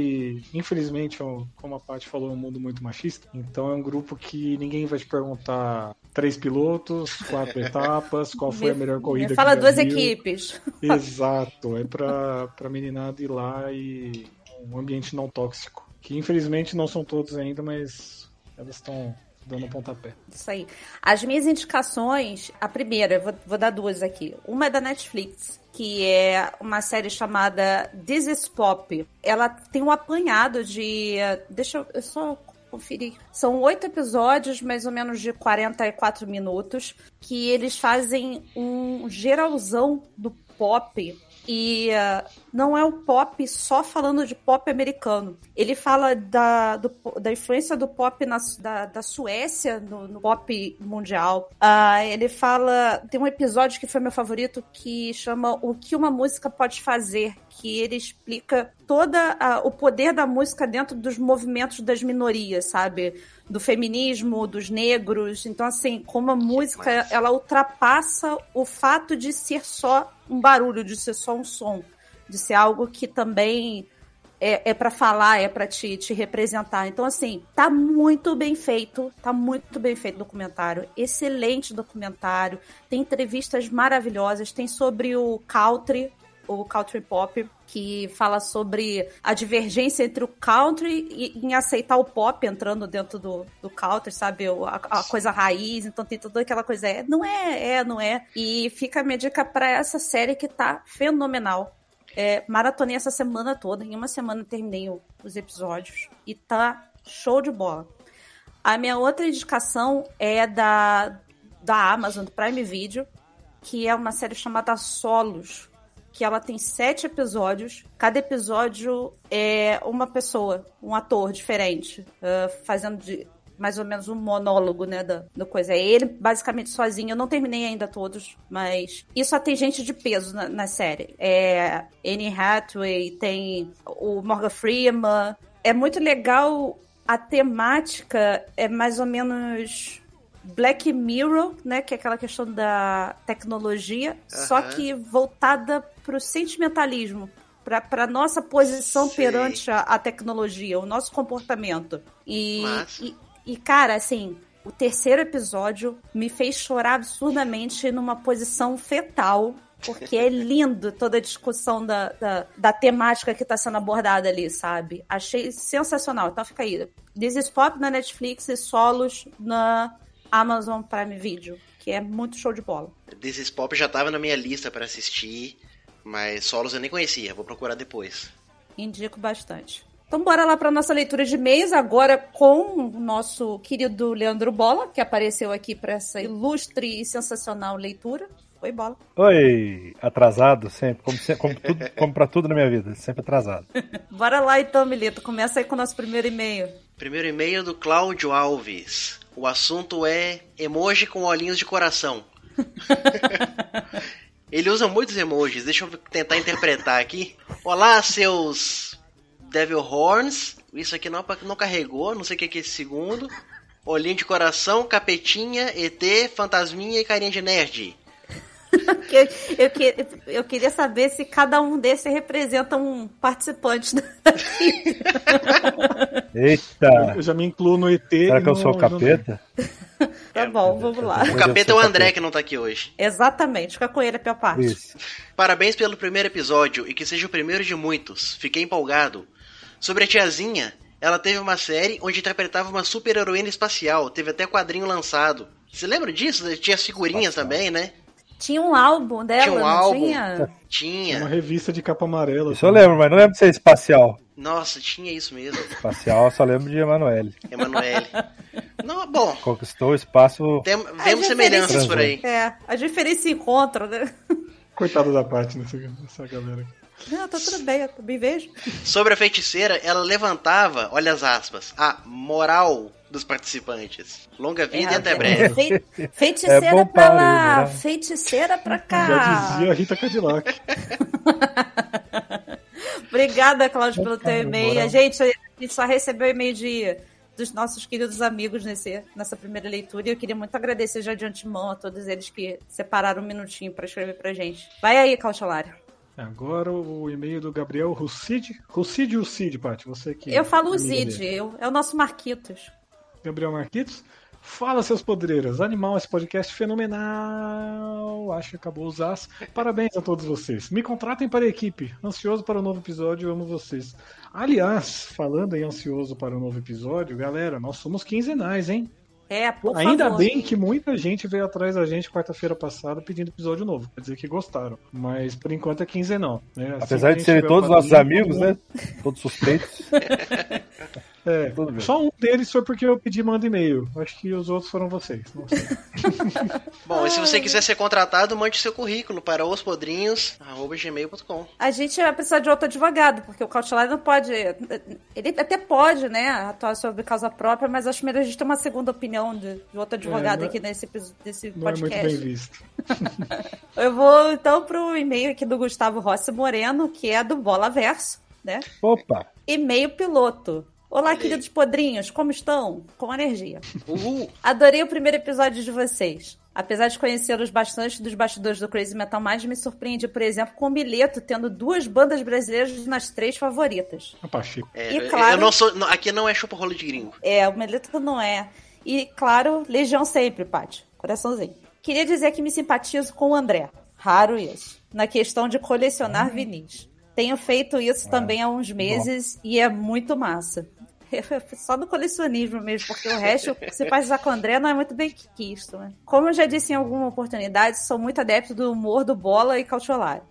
infelizmente, ó, como a Paty falou, é um mundo muito machista, então é um grupo que ninguém vai te perguntar três pilotos, quatro etapas, qual foi a Me- melhor corrida me fala que duas viu. equipes. Exato, é pra, pra meninada ir lá e um ambiente não tóxico, que infelizmente não são todos ainda, mas elas estão dando pontapé. Isso aí. As minhas indicações, a primeira, eu vou, vou dar duas aqui. Uma é da Netflix, que é uma série chamada This is Pop. Ela tem um apanhado de. Deixa eu, eu só conferir. São oito episódios, mais ou menos de 44 minutos, que eles fazem um geralzão do pop. E uh, não é um pop só falando de pop americano. Ele fala da, do- da influência do pop na, da, da Suécia no, no pop mundial. Ah, ele fala. Tem um episódio que foi meu favorito que chama O que uma música pode fazer. Que ele explica toda a- o poder da música dentro dos movimentos das minorias, sabe? Do feminismo, dos negros. Então, assim, como a música ela ultrapassa o fato de ser só um barulho, de ser só um som, de ser algo que também é, é para falar, é para te, te representar. Então, assim, tá muito bem feito, tá muito bem feito o documentário. Excelente documentário. Tem entrevistas maravilhosas, tem sobre o country, o country pop, que fala sobre a divergência entre o country e em aceitar o pop entrando dentro do, do country, sabe? A, a coisa raiz, então tem toda aquela coisa, é, não é, é, não é. E fica a minha dica pra essa série que tá fenomenal. É, maratonei essa semana toda, em uma semana terminei os episódios e tá show de bola. A minha outra indicação é da, da Amazon, do Prime Video, que é uma série chamada Solos, que ela tem sete episódios. Cada episódio é uma pessoa, um ator diferente, ah, fazendo de mais ou menos um monólogo, né, da, da coisa. É ele basicamente sozinho. Eu não terminei ainda todos, mas... E só tem gente de peso na, na série. É Anne Hathaway, tem o Morgan Freeman. É muito legal. A temática é mais ou menos Black Mirror, né, que é aquela questão da tecnologia, só Aham. que voltada para o sentimentalismo, para nossa posição Sei. perante a, a tecnologia, o nosso comportamento. E, e, e, cara, assim, o terceiro episódio me fez chorar absurdamente numa posição fetal. Porque é lindo toda a discussão da, da, da temática que está sendo abordada ali, sabe? Achei sensacional. Então fica aí. This is Pop na Netflix e Solos na Amazon Prime Video, que é muito show de bola. This is Pop já tava na minha lista pra assistir, mas solos eu nem conhecia, vou procurar depois. Indico bastante. Então bora lá para nossa leitura de e-mails, agora com o nosso querido Leandro Bola, que apareceu aqui para essa ilustre e sensacional leitura. Oi, Bola. Oi, atrasado sempre, como, como, tudo, como pra tudo na minha vida, sempre atrasado. Bora lá então, Milito. Começa aí com o nosso primeiro e-mail. Primeiro e-mail do Cláudio Alves. O assunto é emoji com olhinhos de coração. Ele usa muitos emojis, deixa eu tentar interpretar aqui. Olá, seus Devil Horns. Isso aqui não, não carregou, não sei o que que é esse segundo. Olhinho de coração, capetinha, ET, fantasminha e carinha de nerd. Eu, eu, que- eu queria saber se cada um desses representa um participante. da- Eita, Eu já me incluo no ET. será que eu no- sou o no- capeta? Tá bom, vamos lá. O capeta é o André que não tá aqui hoje. Exatamente, fica com ele a pior parte. Isso. Parabéns pelo primeiro episódio e que seja o primeiro de muitos. Fiquei empolgado. Sobre a tiazinha, ela teve uma série onde interpretava uma super heroína espacial. Teve até quadrinho lançado. Você lembra disso? Tinha as figurinhas também, né? Tinha um álbum dela, Tinha um não álbum. tinha? Uma Tinha. revista de capa amarela. Isso eu lembro, mas não lembro de ser espacial. Nossa, tinha isso mesmo. Espacial, eu só lembro de Emanuele. Emanuele. Não, bom, Conquistou o espaço. tem, vemos semelhanças por aí. É, a diferença se encontra, né? Coitado da parte nessa, nessa galera. Não, tá tudo bem, eu também vejo. Sobre a feiticeira, ela levantava, olha as aspas, a moral dos participantes. Longa vida e até breve. Fei- feiticeira É pra para lá, né? feiticeira pra Já cá. dizia a Rita Cadillac. Obrigada, Cláudio, pelo teu e-mail. A gente, a gente só recebeu e-mail de, dos nossos queridos amigos nesse, nessa primeira leitura e eu queria muito agradecer já de antemão a todos eles que separaram um minutinho pra escrever pra gente. Vai aí, Cautelário. Agora o e-mail do Gabriel Rucid. Rucid ou Cid, Paty? Você que. Eu falo o Zid, dele. eu, é o nosso Marquitos. Gabriel Marquitos. Fala, seus podreiros. Animal, esse podcast fenomenal. Acho que acabou os as. Parabéns a todos vocês. Me contratem para a equipe. Ansioso para o novo episódio, amo vocês. Aliás, falando em ansioso para o novo episódio, galera, nós somos quinzenais, hein? É, por Ainda favor. bem que muita gente veio atrás da gente quarta-feira passada pedindo episódio novo. Quer dizer que gostaram. Mas por enquanto é quinzenal. Né? Assim Apesar de serem todos nossos linha, amigos, né? Todos suspeitos. É, Tudo bem. só um deles foi porque eu pedi manda e-mail. Acho que os outros foram vocês. Não sei. Bom, e se você quiser ser contratado, mande seu currículo para ospodrinhos.gmail.com. A gente vai precisar de outro advogado, porque o Cautelário não pode. Ele até pode, né, atuar sobre causa própria, mas acho melhor a gente ter uma segunda opinião de, de outro advogado não é- aqui nesse, nesse Não é muito podcast. bem visto. Eu vou então pro e-mail aqui do Gustavo Rossi Moreno, que é do Bola Verso, né? Opa! E-mail piloto. Olá, Olha aí. queridos podrinhos, como estão? Com energia. Uhul! Adorei o primeiro episódio de vocês. Apesar de conhecê-los bastante dos bastidores do Crazy Metal Mind, me surpreendi, por exemplo, com o Mileto tendo duas bandas brasileiras nas três favoritas. A Pacheco. É, E eu- claro- eu não sou. não, aqui não é chupa-rolo de gringo. É, o Mileto não é. E, claro, Legião sempre, Paty. Coraçãozinho. Queria dizer que me simpatizo com o André. Raro isso. Na questão de colecionar vinis. Tenho feito isso também há uns meses e é muito massa. Só no colecionismo mesmo, porque o resto, se passar com o André, não é muito bem quisto, né? Como eu já disse em alguma oportunidade, sou muito adepto do humor do Bola e Cautiolário.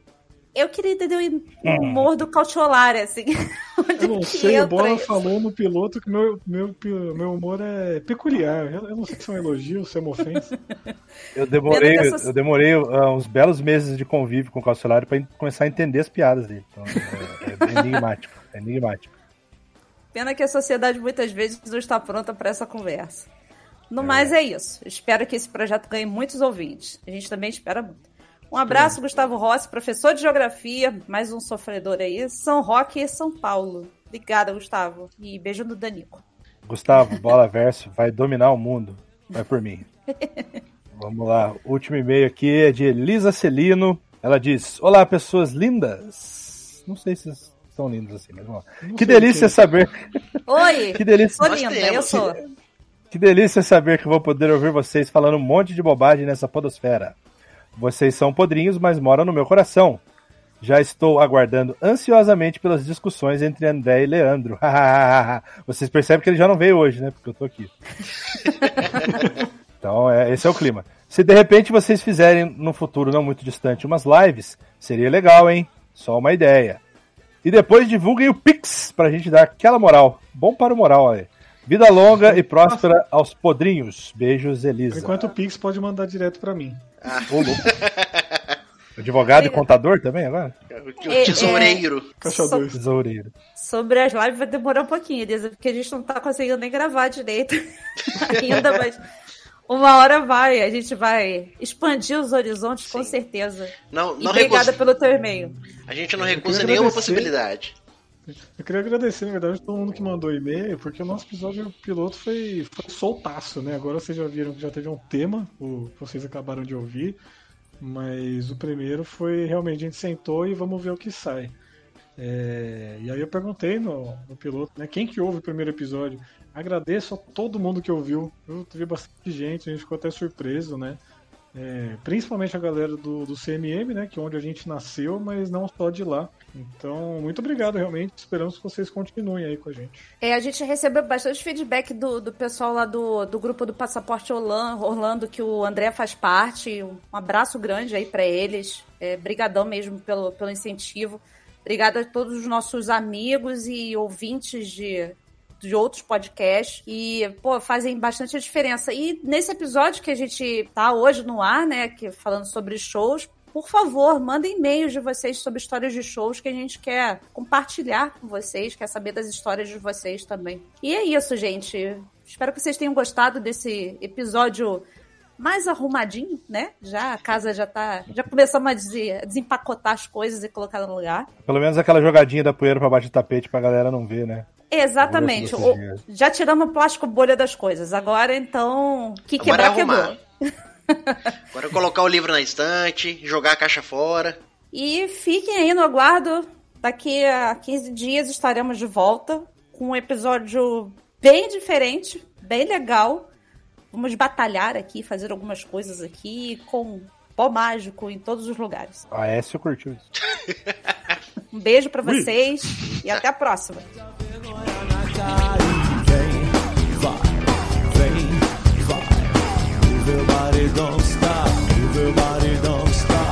Eu queria entender o humor do Cautiolário, assim. Eu não sei, o Bola isso? falou no piloto que meu, meu, meu humor é peculiar. Eu eu não sei se é um elogio, se é uma ofensa. Eu demorei, essas- eu demorei ah, uns belos meses de convívio com o Calcelário pra começar a entender as piadas dele. Então, é, é enigmático. É enigmático. Pena que a sociedade muitas vezes não está pronta para essa conversa. No mais é isso. Espero que esse projeto ganhe muitos ouvintes. A gente também espera muito. Um abraço, Gustavo Rossi, professor de geografia, mais um sofredor aí, São Roque e São Paulo. Obrigada, Gustavo. E beijo do Danico. Gustavo, bola verso, vai dominar o mundo. Vai por mim. Vamos lá. O último e-mail aqui é de Elisa Celino. Ela diz: Olá, pessoas lindas. Não sei se são lindas assim, mas vamos lá. Que sei o delícia que- saber. Oi! Que delícia. Sou Nós linda, eu sou. Que delícia saber que vou poder ouvir vocês falando um monte de bobagem nessa podosfera. Vocês são podrinhos, mas moram no meu coração. Já estou aguardando ansiosamente pelas discussões entre André e Leandro. Vocês percebem que ele já não veio hoje, né? Porque eu tô aqui. então, é, esse é o clima. Se de repente vocês fizerem no futuro não muito distante umas lives, seria legal, hein? Só uma ideia. E depois divulguem o Pix pra gente dar aquela moral. Bom para o moral aí. Vida longa e próspera aos podrinhos. Beijos, Elisa. enquanto o Pix pode mandar direto pra mim. Ô, louco. Advogado e contador também agora? O É, tesoureiro. Caixa Só- 2. Tesoureiro. Sobre as lives vai demorar um pouquinho, Elisa, porque a gente não tá conseguindo nem gravar direito ainda, mas uma hora vai, a gente vai expandir os horizontes com Sim. certeza. Não, E não obrigada recusa. pelo teu e-mail. A gente não recusa nenhuma agradecer. possibilidade. Eu queria agradecer, na verdade, todo mundo que mandou e-mail, porque o nosso episódio piloto foi, foi soltaço, né? Agora vocês já viram que já teve um tema, o que vocês acabaram de ouvir, mas o primeiro foi realmente a gente sentou e vamos ver o que sai. É, e aí eu perguntei no, no piloto, né, quem que ouve o primeiro episódio? Agradeço a todo mundo que ouviu. Eu teve bastante gente, a gente ficou até surpreso, né? É, principalmente a galera do, do CMM, né? Que é onde a gente nasceu, mas não só de lá. Então, muito obrigado, realmente. Esperamos que vocês continuem aí com a gente. É, a gente recebeu bastante feedback do, do pessoal lá do, do grupo do Passaporte Orlando, que o André faz parte. Um abraço grande aí para eles. É, brigadão mesmo pelo, pelo incentivo. Obrigada a todos os nossos amigos e ouvintes de, de outros podcasts e, pô, fazem bastante diferença. E nesse episódio que a gente tá hoje no ar, né, que falando sobre shows, por favor, mandem e-mails de vocês sobre histórias de shows que a gente quer compartilhar com vocês, quer saber das histórias de vocês também. E é isso, gente. Espero que vocês tenham gostado desse episódio mais arrumadinho, né? Já a casa já tá. Já começamos a des- desempacotar as coisas e colocar no lugar. Pelo menos aquela jogadinha da poeira pra baixo do tapete pra galera não ver, né? Exatamente. Eu O- já tiramos o plástico bolha das coisas. Agora, então, que Agora quebrar, é arrumar. quebrou. Agora colocar o livro na estante, jogar a caixa fora. E fiquem aí no aguardo. Daqui a 15 dias estaremos de volta com um episódio bem diferente, bem legal. Vamos batalhar aqui, fazer algumas coisas aqui com pó mágico em todos os lugares. A Écio curtiu isso. Um beijo para vocês Ui. e até a próxima. Everybody don't stop. Everybody don't stop.